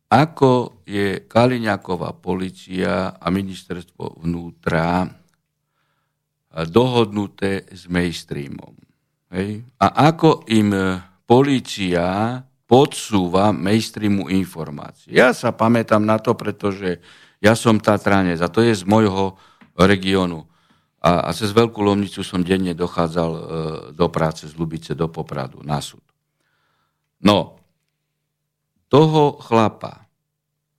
ako je Kaliňaková policia a ministerstvo vnútra e, dohodnuté s mainstreamom. Hej? A ako im e, policia podsúva mainstreamu informácie. Ja sa pamätám na to, pretože ja som Tatranec a to je z môjho regiónu. A, a cez Veľkú Lomnicu som denne dochádzal e, do práce z Lubice do Popradu na súd. No, toho chlapa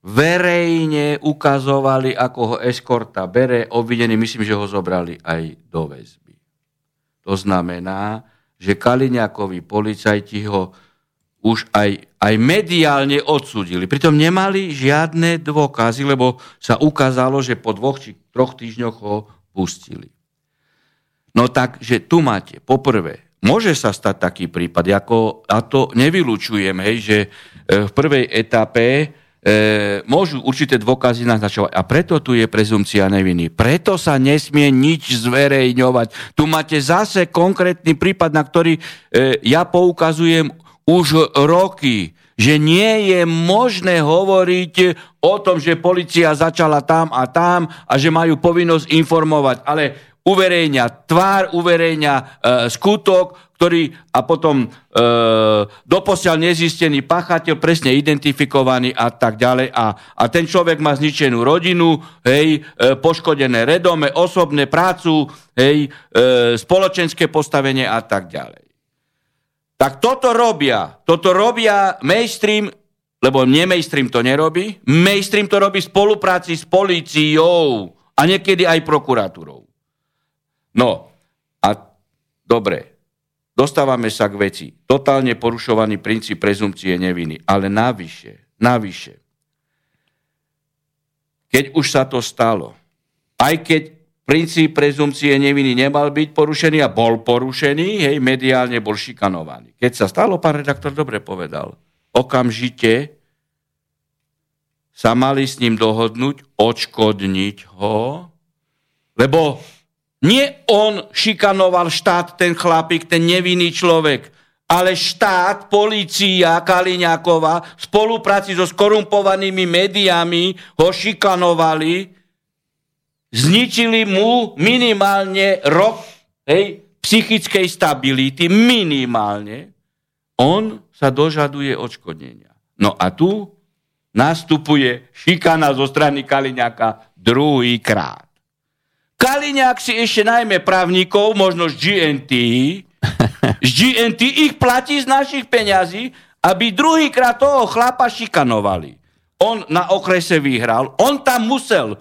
verejne ukazovali, ako ho eskorta bere, obvinený, myslím, že ho zobrali aj do väzby. To znamená, že Kaliňakovi policajti ho už aj, aj mediálne odsudili. Pritom nemali žiadne dôkazy, lebo sa ukázalo, že po dvoch či troch týždňoch ho pustili. No tak, že tu máte, poprvé, môže sa stať taký prípad, ako, a to nevylučujem, hej, že e, v prvej etape e, môžu určité dôkazy naznačovať. A preto tu je prezumcia neviny. Preto sa nesmie nič zverejňovať. Tu máte zase konkrétny prípad, na ktorý e, ja poukazujem už roky, že nie je možné hovoriť o tom, že policia začala tam a tam a že majú povinnosť informovať. Ale uverejňa tvár, uverejňa e, skutok, ktorý a potom e, doposiaľ nezistený pachateľ, presne identifikovaný a tak ďalej. A, a ten človek má zničenú rodinu, hej, e, poškodené redome, osobné prácu, hej, e, spoločenské postavenie a tak ďalej. Tak toto robia, toto robia mainstream, lebo nie mainstream to nerobí, mainstream to robí v spolupráci s políciou a niekedy aj prokuratúrou. No a dobre, dostávame sa k veci. Totálne porušovaný princíp prezumcie neviny, ale navyše, navyše, keď už sa to stalo, aj keď princíp prezumcie neviny nemal byť porušený a bol porušený, hej, mediálne bol šikanovaný. Keď sa stalo, pán redaktor dobre povedal, okamžite sa mali s ním dohodnúť, odškodniť ho, lebo nie on šikanoval štát, ten chlapík, ten nevinný človek, ale štát, polícia Kaliňákova v spolupráci so skorumpovanými médiami ho šikanovali, zničili mu minimálne rok hej, psychickej stability, minimálne, on sa dožaduje odškodnenia. No a tu nastupuje šikana zo strany Kaliňáka druhý krát. Kaliňák si ešte najmä právnikov, možno z GNT, z GNT ich platí z našich peňazí, aby druhýkrát toho chlapa šikanovali. On na okrese vyhral, on tam musel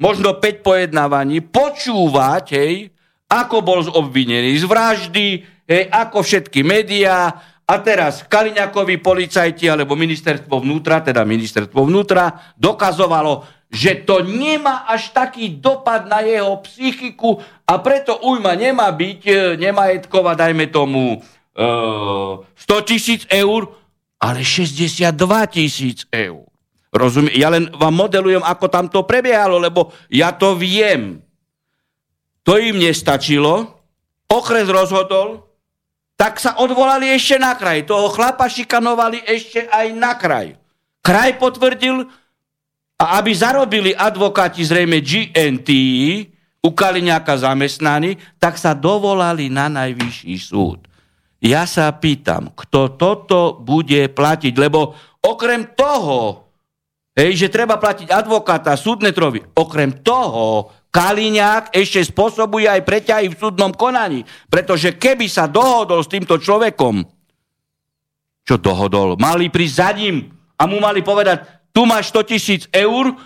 možno 5 pojednávaní, počúvať, hej, ako bol obvinený z vraždy, hej, ako všetky médiá, a teraz Kaliňakovi policajti alebo ministerstvo vnútra, teda ministerstvo vnútra, dokazovalo, že to nemá až taký dopad na jeho psychiku a preto ujma nemá byť e, nemajetková, dajme tomu, e, 100 tisíc eur, ale 62 tisíc eur. Rozumiem? Ja len vám modelujem, ako tam to prebiehalo, lebo ja to viem. To im nestačilo, okres rozhodol, tak sa odvolali ešte na kraj. Toho chlapa šikanovali ešte aj na kraj. Kraj potvrdil, a aby zarobili advokáti zrejme GNT, u Kaliňáka zamestnaní, tak sa dovolali na najvyšší súd. Ja sa pýtam, kto toto bude platiť, lebo okrem toho, hej, že treba platiť advokáta, súdne trovy, okrem toho Kaliňák ešte spôsobuje aj preťahy v súdnom konaní. Pretože keby sa dohodol s týmto človekom, čo dohodol, mali prísť za ním a mu mali povedať, tu máš 100 tisíc eur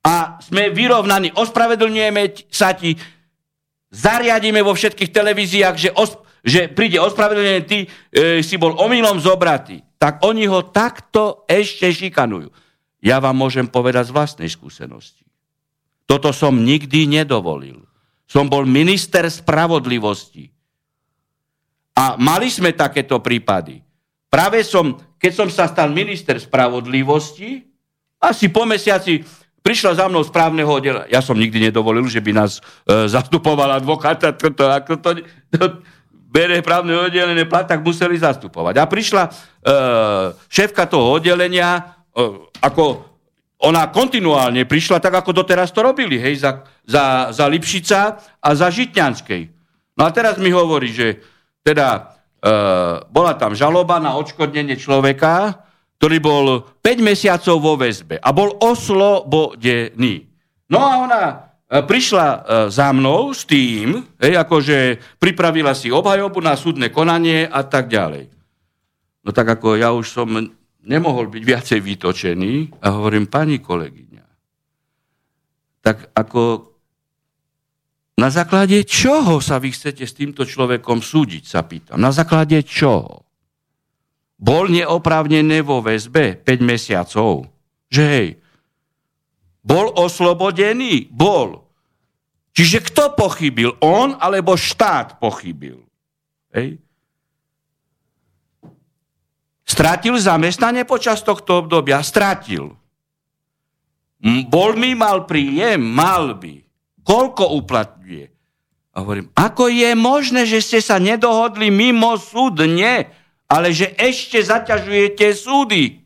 a sme vyrovnaní, ospravedlňujeme sa ti, zariadíme vo všetkých televíziách, že, os, že príde ospravedlnenie, ty e, si bol omylom zobratý. Tak oni ho takto ešte šikanujú. Ja vám môžem povedať z vlastnej skúsenosti. Toto som nikdy nedovolil. Som bol minister spravodlivosti. A mali sme takéto prípady. Práve som, keď som sa stal minister spravodlivosti, asi po mesiaci prišla za mnou správneho oddela. Ja som nikdy nedovolil, že by nás e, zastupoval advokát. To, to, ako to, to, bere právne oddelenie plat, tak museli zastupovať. A prišla e, šéfka toho oddelenia, e, ako ona kontinuálne prišla tak, ako doteraz to robili, hej, za, za, za Lipšica a za Žitňanskej. No a teraz mi hovorí, že teda e, bola tam žaloba na odškodnenie človeka, ktorý bol 5 mesiacov vo väzbe a bol oslobodený. No a ona e, prišla e, za mnou s tým, hej, akože pripravila si obhajobu na súdne konanie a tak ďalej. No tak ako ja už som nemohol byť viacej vytočený a hovorím, pani kolegyňa, tak ako na základe čoho sa vy chcete s týmto človekom súdiť, sa pýtam. Na základe čoho? Bol neoprávnený vo väzbe 5 mesiacov. Že hej, bol oslobodený? Bol. Čiže kto pochybil? On alebo štát pochybil? Hej. Stratil zamestnanie počas tohto obdobia? Stratil. Bol mi mal príjem? Mal by. Koľko uplatňuje? A hovorím, ako je možné, že ste sa nedohodli mimo súdne, ale že ešte zaťažujete súdy?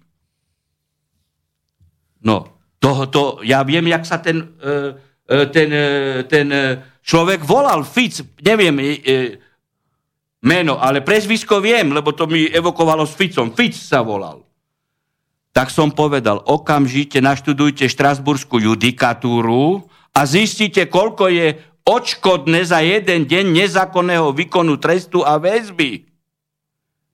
No, tohoto, ja viem, jak sa ten, e, e, ten, e, ten človek volal, Fic, neviem, meno, ale prezvisko viem, lebo to mi evokovalo s Ficom. Fic sa volal. Tak som povedal, okamžite naštudujte štrasburskú judikatúru a zistite, koľko je odškodné za jeden deň nezákonného výkonu trestu a väzby.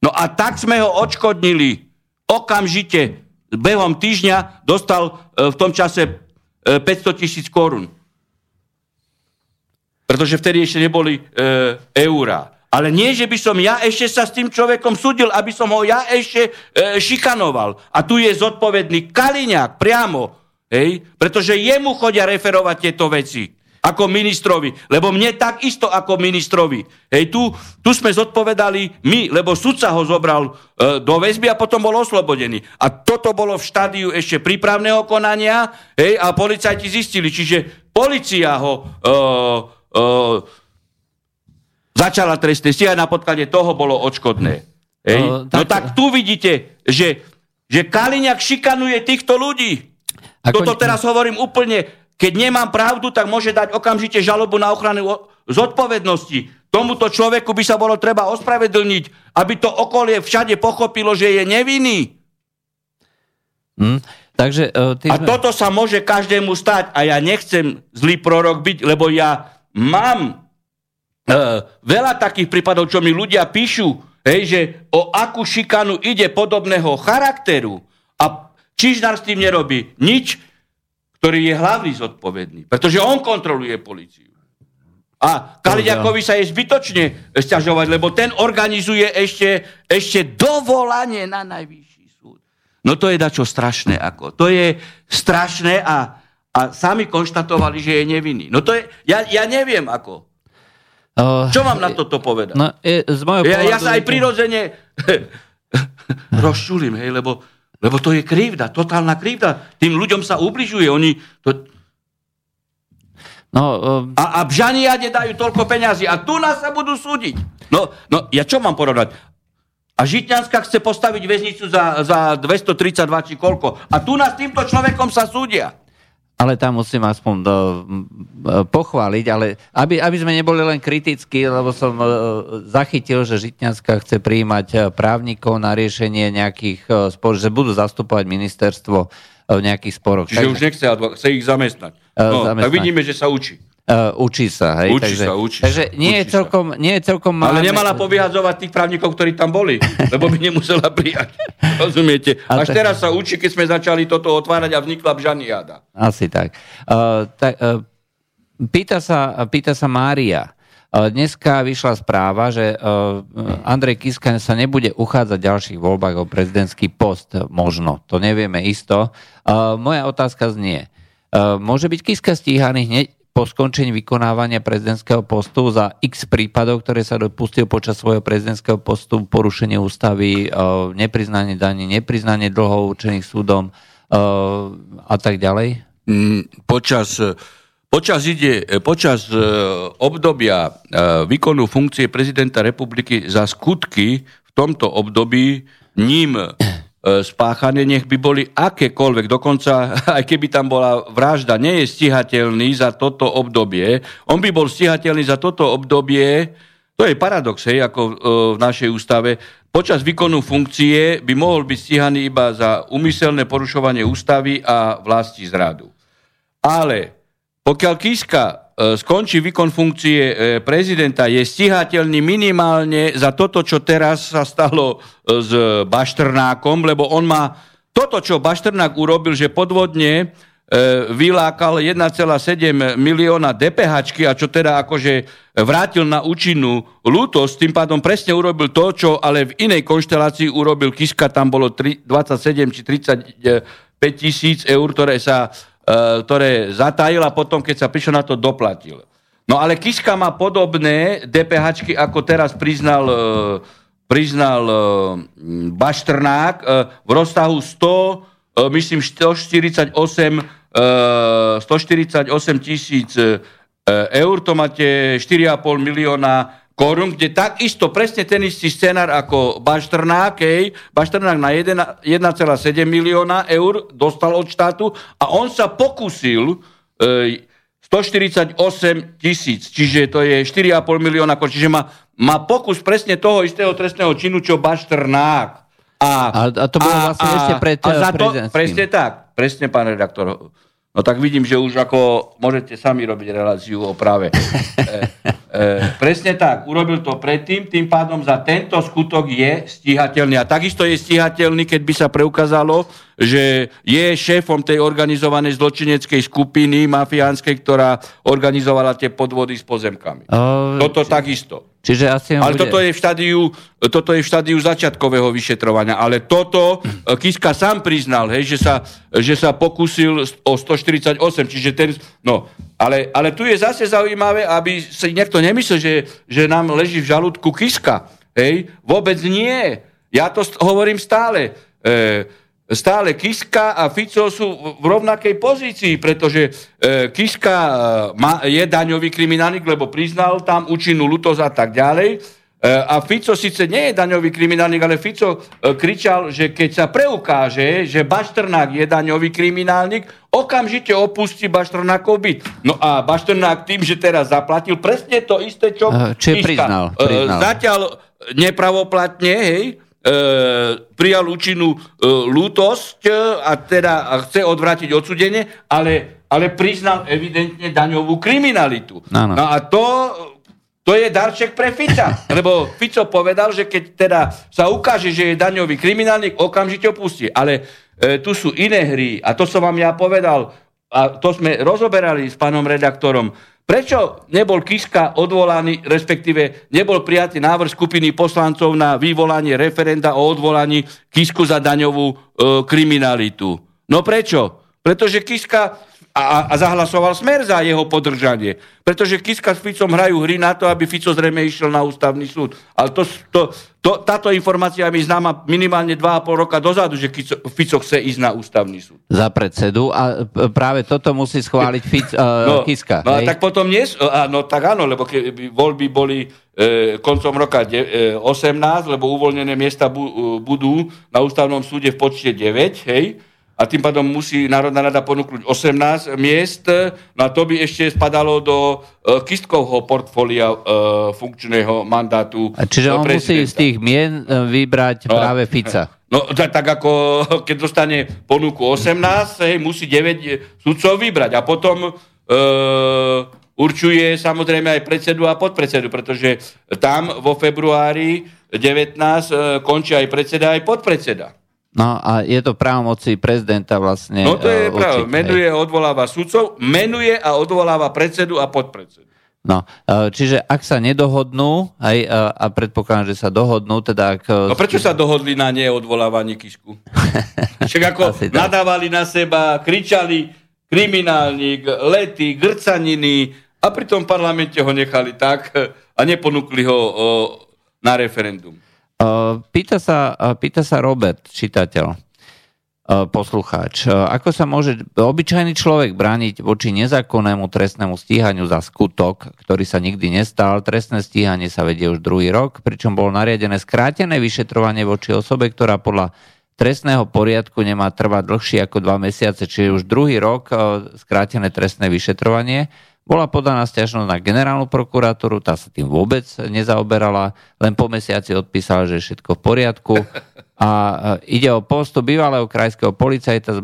No a tak sme ho odškodnili. Okamžite, behom týždňa dostal e, v tom čase 500 e, tisíc korún. Pretože vtedy ešte neboli e, eurá. Ale nie, že by som ja ešte sa s tým človekom súdil, aby som ho ja ešte e, šikanoval. A tu je zodpovedný Kaliňák priamo, hej? pretože jemu chodia referovať tieto veci ako ministrovi, lebo mne tak isto ako ministrovi. Hej, tu, tu sme zodpovedali my, lebo sudca ho zobral e, do väzby a potom bol oslobodený. A toto bolo v štádiu ešte prípravného konania hej, a policajti zistili, čiže policia ho e, e, začala trestné stíhať, na podklade toho bolo odškodné. Hej? No, tak... no tak tu vidíte, že, že Kaliňák šikanuje týchto ľudí. Ako... Toto teraz hovorím úplne, keď nemám pravdu, tak môže dať okamžite žalobu na ochranu zodpovednosti. Tomuto človeku by sa bolo treba ospravedlniť, aby to okolie všade pochopilo, že je nevinný. Hmm. Takže, uh, a sme... toto sa môže každému stať a ja nechcem zlý prorok byť, lebo ja mám Uh, veľa takých prípadov, čo mi ľudia píšu, hej, že o akú šikanu ide podobného charakteru a Čižnár s tým nerobí nič, ktorý je hlavný zodpovedný, pretože on kontroluje policiu. A Kaliďakovi sa je zbytočne stiažovať, lebo ten organizuje ešte, ešte dovolanie na najvyšší súd. No to je dačo strašné. Ako. To je strašné a, a sami konštatovali, že je nevinný. No to je, ja, ja neviem ako. Uh, Čo mám na toto povedať? No, je, z Ja, ja sa aj prirodzene rozčulím, hej, lebo, lebo to je krivda, totálna krivda. Tým ľuďom sa ubližuje. Oni to, No, uh, a, a Bžaniade dajú toľko peňazí a tu nás sa budú súdiť. No, no ja čo mám porovnať? A Žitňanská chce postaviť väznicu za, za 232 či koľko. A tu nás týmto človekom sa súdia. Ale tam musím aspoň do, pochváliť, ale aby, aby sme neboli len kritickí, lebo som uh, zachytil, že Žitňanská chce prijímať eh, právnikov na riešenie nejakých uh, spor, že budú zastupovať ministerstvo v nejakých sporoch. Čiže už nechce, advo- chce ich zamestnať. E, No, tak zamestnať. vidíme, že sa učí. Uh, učí sa, hej? Učí takže, sa, učí takže sa, nie, je učí sa. celkom, nie je celkom... Ale máme- nemala povyhadzovať tých právnikov, ktorí tam boli, lebo by nemusela prijať. Rozumiete? Až te- teraz sa učí, keď sme začali toto otvárať a vznikla Bžaniada. Asi tak. Uh, tak uh, pýta, sa, pýta sa Mária. Uh, dneska vyšla správa, že uh, Andrej Kiska sa nebude uchádzať v ďalších voľbách o prezidentský post. Možno. To nevieme isto. Uh, moja otázka znie. Môže byť Kiska stíhaný hneď po skončení vykonávania prezidentského postu za x prípadov, ktoré sa dopustil počas svojho prezidentského postu, porušenie ústavy, nepriznanie daní, nepriznanie dlhov určených súdom a tak ďalej? Mm, počas, počas, ide, e, počas e, obdobia e, výkonu funkcie prezidenta republiky za skutky v tomto období ním spáchané, nech by boli akékoľvek, dokonca aj keby tam bola vražda, nie je stíhateľný za toto obdobie. On by bol stíhateľný za toto obdobie, to je paradox, hej, ako v našej ústave. Počas výkonu funkcie by mohol byť stíhaný iba za umyselné porušovanie ústavy a vlasti zradu. Ale pokiaľ Kiska e, skončí výkon funkcie e, prezidenta, je stíhateľný minimálne za toto, čo teraz sa stalo e, s Baštrnákom, lebo on má toto, čo Baštrnák urobil, že podvodne vylákal 1,7 milióna DPH, a čo teda akože vrátil na účinnú lútosť, tým pádom presne urobil to, čo ale v inej konštelácii urobil Kiska, tam bolo tri- 27 či 35 tisíc eur, ktoré sa ktoré zatajil a potom, keď sa prišiel na to, doplatil. No ale Kiska má podobné DPH, ako teraz priznal, e, priznal e, e, v rozsahu 100, e, myslím 148, e, 148 tisíc e, eur, to máte 4,5 milióna korún, kde takisto presne ten istý scenár ako Bašternák, hej, Bašternák na 1 1,7 milióna eur dostal od štátu a on sa pokusil e, 148 tisíc, čiže to je 4,5 milióna čiže má, má pokus presne toho istého trestného činu, čo Bašternák. A, A- a to bolo vlastne ešte pred, a za to. Presne tak, presne pán redaktor. No tak vidím, že už ako môžete sami robiť reláciu o práve. e, e, presne tak, urobil to predtým, tým pádom za tento skutok je stíhateľný. A takisto je stíhateľný, keď by sa preukázalo, že je šéfom tej organizovanej zločineckej skupiny mafiánskej, ktorá organizovala tie podvody s pozemkami. O, Toto takisto. Čiže asi Ale bude... toto je, v štádiu, toto je v štádiu začiatkového vyšetrovania. Ale toto e, Kiska sám priznal, hej, že, sa, že sa pokusil o 148, čiže ten... No, ale, ale tu je zase zaujímavé, aby si niekto nemyslel, že, že nám leží v žalúdku Kiska. Hej, vôbec nie. Ja to hovorím stále. E, stále Kiska a Fico sú v- rovnakej pozícii, pretože e, Kiska e, je daňový kriminálnik, lebo priznal tam účinnú lutosť a tak ďalej. E, a Fico síce nie je daňový kriminálnik, ale Fico e, kričal, že keď sa preukáže, že Bašternák je daňový kriminálnik, okamžite opustí Bašternákov byt. No a Bašternák tým, že teraz zaplatil presne to isté, čo čiže Kiska. priznal, E, priznal. Zatiaľ nepravoplatne, hej, prijal účinnú e, lútosť e, a teda a chce odvrátiť odsudenie, ale, ale priznal evidentne daňovú kriminalitu. Áno. No a to, to je darček pre Fica. Lebo Fico povedal, že keď teda sa ukáže, že je daňový kriminálnik, okamžite opustí. Ale e, tu sú iné hry a to som vám ja povedal a to sme rozoberali s pánom redaktorom. Prečo nebol Kiska odvolaný, respektíve nebol prijatý návrh skupiny poslancov na vyvolanie referenda o odvolaní Kisku za daňovú e, kriminalitu? No prečo? Pretože Kiska, a a, a zahlasoval smer za jeho podržanie. Pretože Kiska s Ficom hrajú hry na to, aby Fico zrejme išiel na ústavný súd. Ale to, to, to, táto informácia mi známa minimálne 2,5 roka dozadu, že Fico, Fico chce ísť na ústavný súd. Za predsedu a práve toto musí schváliť Fic, uh, No, Kiska. no a hej? tak potom nie, no tak áno, lebo keby voľby boli e, koncom roka de, e, 18, lebo uvoľnené miesta bu, e, budú na ústavnom súde v počte 9, hej, a tým pádom musí Národná rada ponúknuť 18 miest, no a to by ešte spadalo do e, Kistkovho portfólia e, funkčného mandátu A Čiže on musí z tých mien e, vybrať No. práve Fica. No tak, tak ako keď dostane ponuku 18, hej, musí 9 sudcov vybrať a potom e, určuje samozrejme aj predsedu a podpredsedu, pretože tam vo februári 19 e, končí aj predseda aj podpredseda. No a je to právomoci prezidenta vlastne. No to je pravda. určiť, Menuje a odvoláva sudcov, menuje a odvoláva predsedu a podpredsedu. No, e, čiže ak sa nedohodnú, aj, e, a predpokladám, že sa dohodnú, teda ak... No prečo sa dohodli na neodvolávaní Kisku? Však ako Asi tak. nadávali na seba, kričali kriminálnik, lety, grcaniny a pri tom parlamente ho nechali tak a neponúkli ho o, na referendum. Uh, Pýta sa, uh, pýta sa Robert, čitateľ, uh, poslucháč. Ako sa môže obyčajný človek brániť voči nezákonnému trestnému stíhaniu za skutok, ktorý sa nikdy nestal? Trestné stíhanie sa vedie už druhý rok, pričom bolo nariadené skrátené vyšetrovanie voči osobe, ktorá podľa trestného poriadku nemá trvať dlhšie ako dva mesiace, čiže už druhý rok skrátené trestné vyšetrovanie. Bola podaná stiažnosť na generálnu prokuratúru, tá sa tým vôbec nezaoberala, len po mesiaci odpísala, že je všetko v poriadku. A e, ide o postup bývalého krajského policajta e,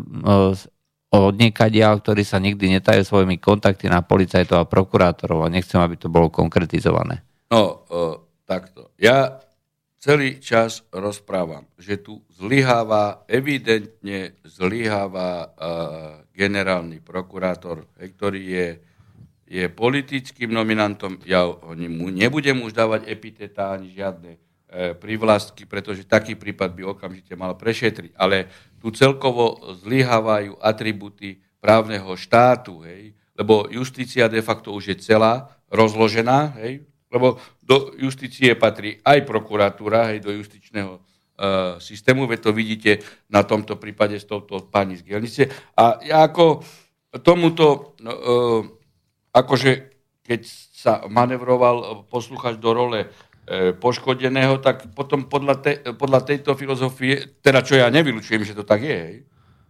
od niekadiaľ, ktorý sa nikdy netajú svojimi kontakty na policajtov a prokurátorov a nechcem, aby to bolo konkretizované. No, o, takto. Ja celý čas rozprávam, že tu zlyháva, evidentne zlyháva generálny prokurátor, ktorý je, je politickým nominantom. Ja mu nebudem už dávať epitetá ani žiadne e, privlastky, pretože taký prípad by okamžite mal prešetriť. Ale tu celkovo zlyhávajú atributy právneho štátu, hej, lebo justícia de facto už je celá rozložená, hej, lebo do justície patrí aj prokuratúra, hej, do justičného uh, systému, veď to vidíte na tomto prípade s touto pani z Gielnice. A ja ako tomuto, no, uh, akože keď sa manevroval posluchač do role e, poškodeného, tak potom podľa, te, podľa tejto filozofie, teda čo ja nevylučujem, že to tak je,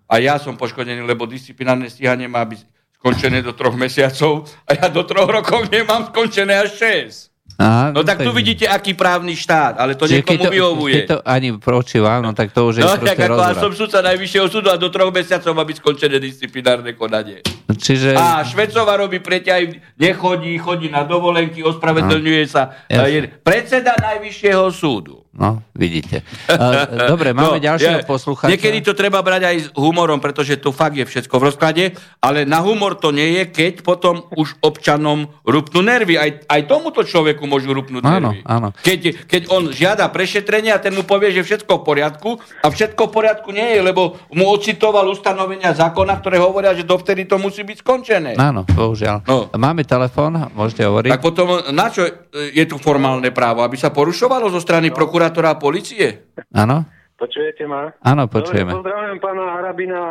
a ja som poškodený, lebo disciplinárne stíhanie má byť skončené do troch mesiacov a ja do troch rokov nemám skončené až šesť. Aha, No tak tu vidíte, aký právny štát, ale to Čiže niekomu vyhovuje. Keď to ani proči vám, no tak to už je No tak ako rozvrat. som sudca najvyššieho súdu a do troch mesiacov má byť skončené disciplinárne konanie. Čiže... A Švecová robí preťaj, nechodí, chodí na dovolenky, ospravedlňuje sa. Jasne. Predseda najvyššieho súdu. No, vidíte. Dobre, máme ďalšieho ja- poslucháča. Niekedy to treba brať aj s humorom, pretože to fakt je všetko v rozklade, ale na humor to nie je, keď potom už občanom rupnú nervy. Aj, aj tomuto človeku môžu rupnúť Áno, nervy. áno. Keď, keď on žiada prešetrenie a ten mu povie, že všetko v poriadku a všetko v poriadku nie je, lebo mu ocitoval ustanovenia zákona, ktoré hovoria, že dovtedy to musí byť skončené. Áno, bohužiaľ. No. Máme telefón, môžete hovoriť. Tak potom na čo je tu formálne právo? Aby sa porušovalo zo strany prokurátora a policie? Áno? Počujete ma? Áno, počujeme. Dobre, pozdravujem pána Harabina.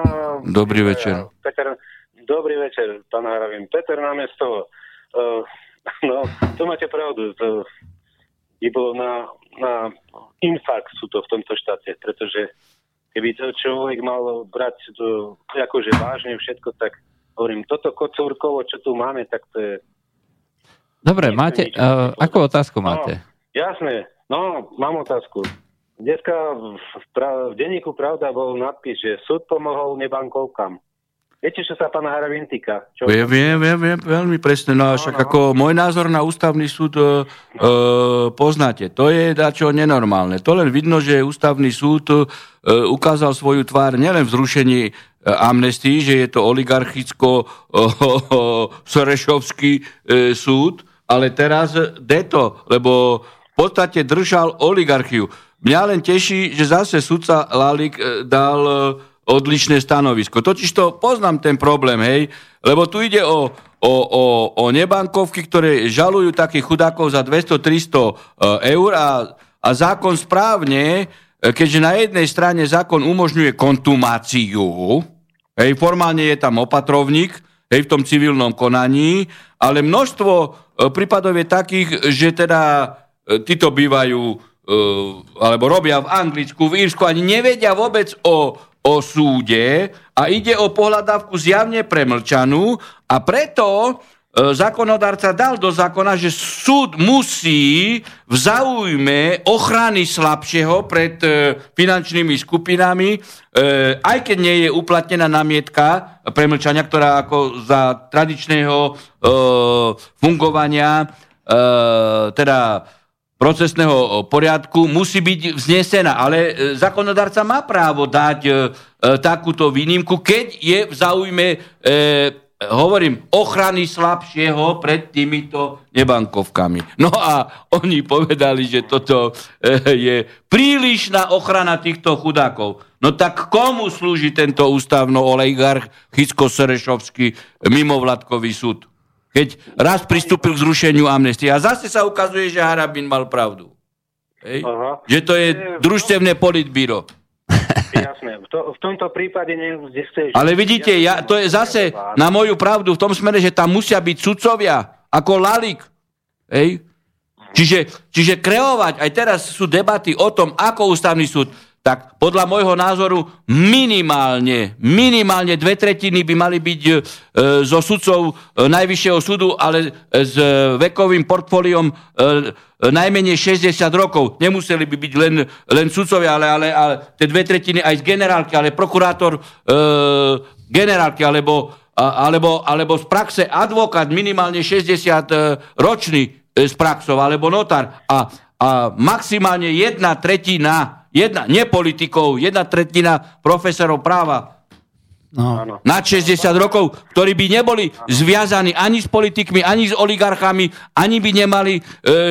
Dobrý večer. Peter, dobrý večer, pán Harabin. Peter námesto. Uh, no, to máte pravdu. To by bolo na, na infarkt sú to v tomto štáte, pretože keby to človek mal brať to akože vážne všetko, tak hovorím, toto kocúrkovo, čo tu máme, tak to je Dobre, máte, uh, akú otázku máte? No, jasné. No, mám otázku. Dneska v, pra, v denníku Pravda bol nadpis, že súd pomohol nebankovkám. Viete, čo sa pána Harabin týka? Čo? Viem, viem, viem, viem, veľmi presne. No a však no. ako môj názor na ústavný súd e, e, poznáte. To je dačo nenormálne. To len vidno, že ústavný súd e, ukázal svoju tvár nielen v zrušení e, amnestii, že je to oligarchicko sorešovský e, súd, ale teraz deto, lebo podstate držal oligarchiu. Mňa len teší, že zase sudca Lalik e, dal e, odlišné stanovisko. Totiž to poznám ten problém, hej, lebo tu ide o, o, o, o nebankovky, ktoré žalujú takých chudákov za 200-300 eur a, a zákon správne, keďže na jednej strane zákon umožňuje kontumáciu, hej, formálne je tam opatrovník, hej, v tom civilnom konaní, ale množstvo e, prípadov je takých, že teda e, títo bývajú e, alebo robia v Anglicku, v Írsku, ani nevedia vôbec o, o súde a ide o pohľadávku zjavne premlčanú a preto E, zákonodárca dal do zákona, že súd musí v záujme ochrany slabšieho pred e, finančnými skupinami, e, aj keď nie je uplatnená namietka premlčania, ktorá ako za tradičného fungovania teda procesného poriadku musí byť vznesená. Ale zákonodárca má právo dať takúto výnimku, keď je v záujme hovorím, ochrany slabšieho pred týmito nebankovkami. No a oni povedali, že toto je prílišná ochrana týchto chudákov. No tak komu slúži tento ústavno-oligarchicko-serešovský mimovládkový súd? Keď raz pristúpil k zrušeniu amnestie. A zase sa ukazuje, že Harabin mal pravdu. Hej? Že to je družstevné politbíro. Jasné, v, to, v tomto prípade neexistuje... Ale vidíte, ja, to je zase na moju pravdu v tom smere, že tam musia byť sudcovia, ako Lalik. Hej? Čiže, čiže kreovať, aj teraz sú debaty o tom, ako ústavný súd, tak podľa môjho názoru minimálne, minimálne dve tretiny by mali byť e, zo sudcov e, Najvyššieho súdu, ale s e, vekovým portfóliom e, e, najmenej 60 rokov. Nemuseli by byť len, len sudcovia, ale, ale, ale tie dve tretiny aj z generálky, ale prokurátor e, generálky, alebo, a, alebo, alebo z praxe advokát minimálne 60 e, ročný e, z praxov, alebo notár. A, a maximálne jedna tretina Jedna, nie politikov, jedna tretina profesorov práva. No. Nad 60 rokov, ktorí by neboli zviazaní ani s politikmi, ani s oligarchami, ani by nemali e,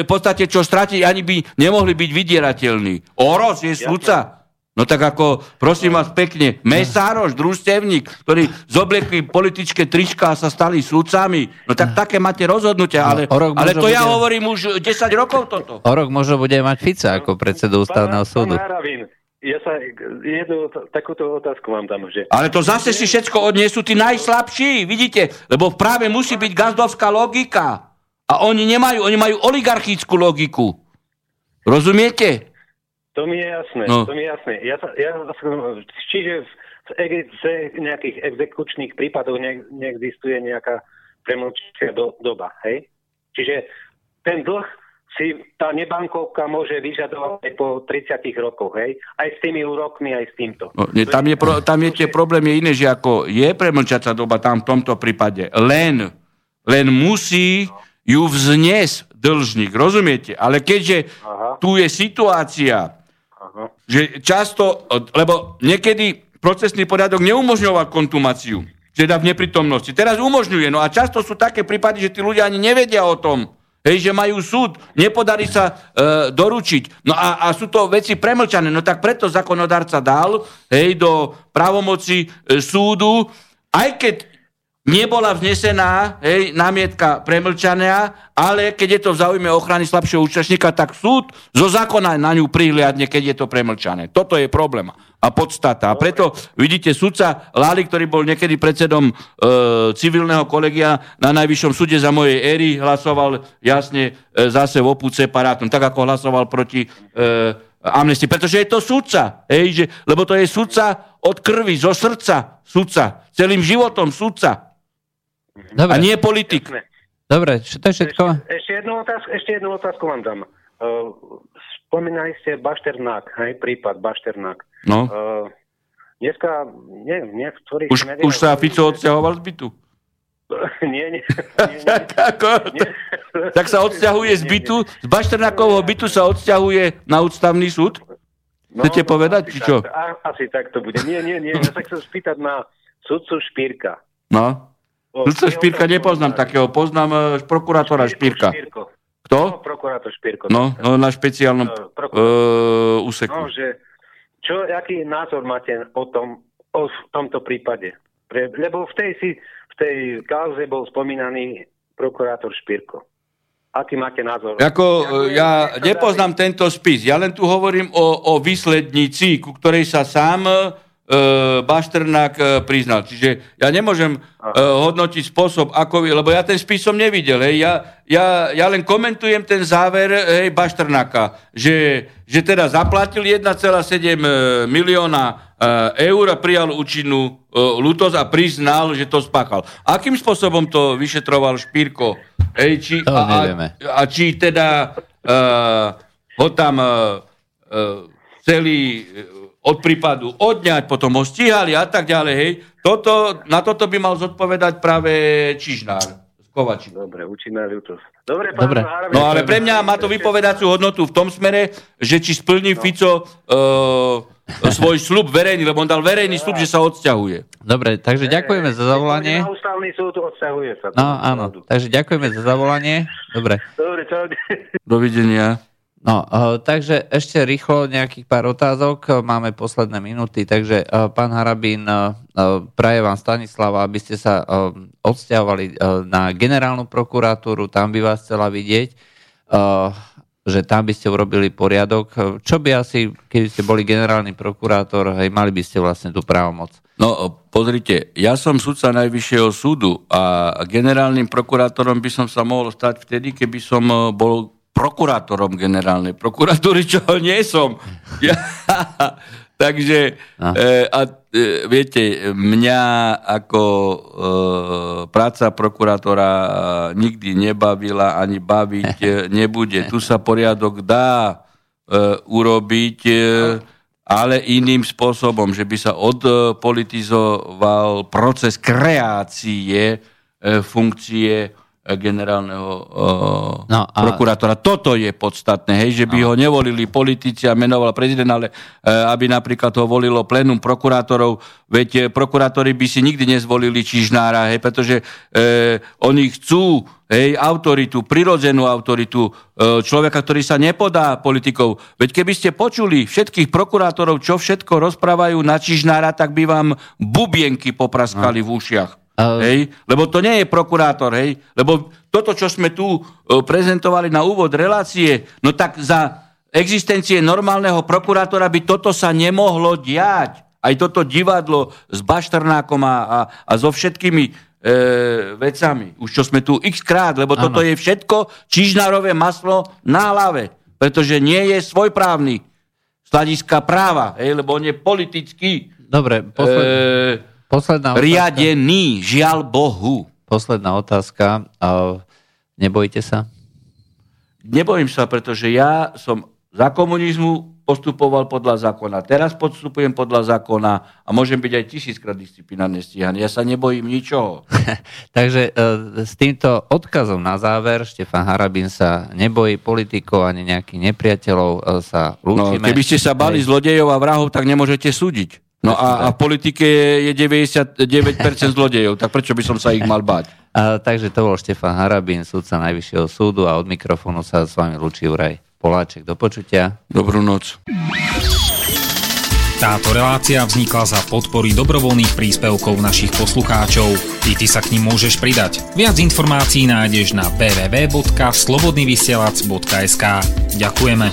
v podstate čo stratiť, ani by nemohli byť vydierateľní. Oros je sudca. No tak ako, prosím vás pekne, Mesároš, družstevník, ktorí zobliekli politické trička a sa stali súdcami, no tak také máte rozhodnutia, ale, no, ale to bude... ja hovorím už 10 rokov toto. O rok možno bude mať Fica ako predsedu ústavného súdu. Ja sa jednu takúto otázku vám dám, že... Ale to zase si všetko odniesú tí najslabší, vidíte? Lebo práve musí byť gazdovská logika. A oni nemajú, oni majú oligarchickú logiku. Rozumiete? To mi je jasné, no. to mi je jasné. Ja, ja, čiže v, v nejakých exekučných prípadoch ne, neexistuje nejaká premlčia do, doba, hej? Čiže ten dlh si tá nebankovka môže vyžadovať aj po 30 rokoch, hej? Aj s tými úrokmi, aj s týmto. No, nie, tam, je pro, tam je tie problém je iné, že ako je premlčacia doba tam v tomto prípade, len, len musí ju vzniesť dlžník, rozumiete? Ale keďže Aha. tu je situácia, že často, lebo niekedy procesný poriadok neumožňoval kontumáciu, teda v neprítomnosti. Teraz umožňuje, no a často sú také prípady, že tí ľudia ani nevedia o tom, hej, že majú súd, nepodarí sa e, doručiť. No a, a sú to veci premlčané, no tak preto zákonodárca dal, hej, do právomoci e, súdu, aj keď nebola vznesená hej, námietka premlčania, ale keď je to v záujme ochrany slabšieho účastníka, tak súd zo zákona na ňu prihliadne, keď je to premlčané. Toto je problém a podstata. A preto vidíte, sudca Lali, ktorý bol niekedy predsedom e, civilného kolegia na Najvyššom súde za mojej éry, hlasoval jasne e, zase v opúd separátom, tak ako hlasoval proti e, amnestii. Pretože je to sudca, hej, že, lebo to je sudca od krvi, zo srdca sudca, celým životom sudca. Dobre. A nie politik. Jasne. Dobre, to je všetko? Ešte, ešte, jednu otázku, ešte jednu otázku vám dám. Uh, spomínali ste Bašternák, hej, prípad Bašternák. No. Uh, dneska, neviem, niektorých... Už, už sa Fico odsťahoval z bytu? nie, nie. nie, nie, tak, ako, nie. tak sa odsťahuje z bytu, z Bašternákovho bytu sa odsťahuje na ústavný súd? No, Chcete no, povedať, či čo? Tak, asi tak to bude. Nie, nie, nie. Ja sa chcem spýtať na sudcu Špírka. No. Sudca Špírka nepoznám takého, poznám uh, prokurátora Špírka. Špírko. Kto? No, prokurátor Špírko. No, no na špeciálnom uh, uh, úseku. No, že čo, aký názor máte o tom, o tomto prípade. Pre, lebo v tej, si, v tej kauze bol spomínaný prokurátor Špirko. Aký máte názor? Ako, ja nepoznám tento spis. Ja len tu hovorím o, o výslednici, ku ktorej sa sám Bašternák e, priznal. Čiže ja nemôžem e, hodnotiť spôsob, ako... Lebo ja ten spis som nevidel. Hej. Ja, ja, ja len komentujem ten záver hej, Bašternáka, že, že teda zaplatil 1,7 milióna eur a prijal účinnú ľutosť a priznal, že to spáchal. Akým spôsobom to vyšetroval Špírko? Ej, či, to a, a či teda uh, ho tam uh, celý od prípadu odňať, potom ho stíhali a tak ďalej. Hej. Toto, na toto by mal zodpovedať práve Čižnár. Kovači. Dobre, účinná ľutosť. Dobre, Dobre. No ale pre mňa má to vypovedacú hodnotu v tom smere, že či splní no. Fico uh, svoj slub verejný, lebo on dal verejný slub, že sa odsťahuje. Dobre, takže ďakujeme za zavolanie. Na ústavný súd odsťahuje sa. No áno, takže ďakujeme za zavolanie. Dobre. Dobre, čau. Dovidenia. No, uh, takže ešte rýchlo nejakých pár otázok, máme posledné minúty, takže uh, pán Harabín, praje vám Stanislava, aby ste sa odsťahovali na generálnu prokuratúru, tam by vás chcela vidieť, že tam by ste urobili poriadok. Čo by asi, keby ste boli generálny prokurátor, hej, mali by ste vlastne tú právomoc? No, pozrite, ja som sudca Najvyššieho súdu a generálnym prokurátorom by som sa mohol stať vtedy, keby som bol prokurátorom generálnej prokuratúry, čo nie som. Ja, takže, no. e, a e, viete, mňa ako e, práca prokurátora nikdy nebavila, ani baviť e, nebude. Tu sa poriadok dá e, urobiť, e, ale iným spôsobom, že by sa odpolitizoval proces kreácie e, funkcie generálneho uh, no, a... prokurátora. Toto je podstatné, hej, že by no. ho nevolili politici a menoval prezident, ale uh, aby napríklad ho volilo plénum prokurátorov, veď uh, prokurátori by si nikdy nezvolili Čižnára, hej, pretože uh, oni chcú hej, autoritu, prirodzenú autoritu človeka, ktorý sa nepodá politikou. Veď keby ste počuli všetkých prokurátorov, čo všetko rozprávajú na Čižnára, tak by vám bubienky popraskali no. v ušiach. Uh... Hej? Lebo to nie je prokurátor, hej? Lebo toto, čo sme tu uh, prezentovali na úvod relácie, no tak za existencie normálneho prokurátora by toto sa nemohlo diať. Aj toto divadlo s Bašternákom a, a, a so všetkými e, vecami. Už čo sme tu x krát, lebo ano. toto je všetko čižnárové maslo na hlave. Pretože nie je svojprávny z hľadiska práva, hej, lebo on je politický. Dobre, posled... e, Posledná otázka. Riadený, žiaľ Bohu. Posledná otázka. Nebojte sa? Nebojím sa, pretože ja som za komunizmu postupoval podľa zákona. Teraz postupujem podľa zákona a môžem byť aj tisíckrát disciplinárne stíhaný. Ja sa nebojím ničoho. Takže e, s týmto odkazom na záver Štefan Harabín sa nebojí politikov ani nejakých nepriateľov e, sa lúčime. No, keby ste sa bali zlodejov a vrahov, tak nemôžete súdiť. No a, a v politike je 99% zlodejov, tak prečo by som sa ich mal bať? A, takže to bol Štefan Harabín, súdca Najvyššieho súdu a od mikrofónu sa s vami lúči Juraj Poláček. Do počutia. Dobrú noc. Táto relácia vznikla za podpory dobrovoľných príspevkov našich poslucháčov. I ty sa k ním môžeš pridať. Viac informácií nájdeš na www.slobodnyvysielac.sk Ďakujeme.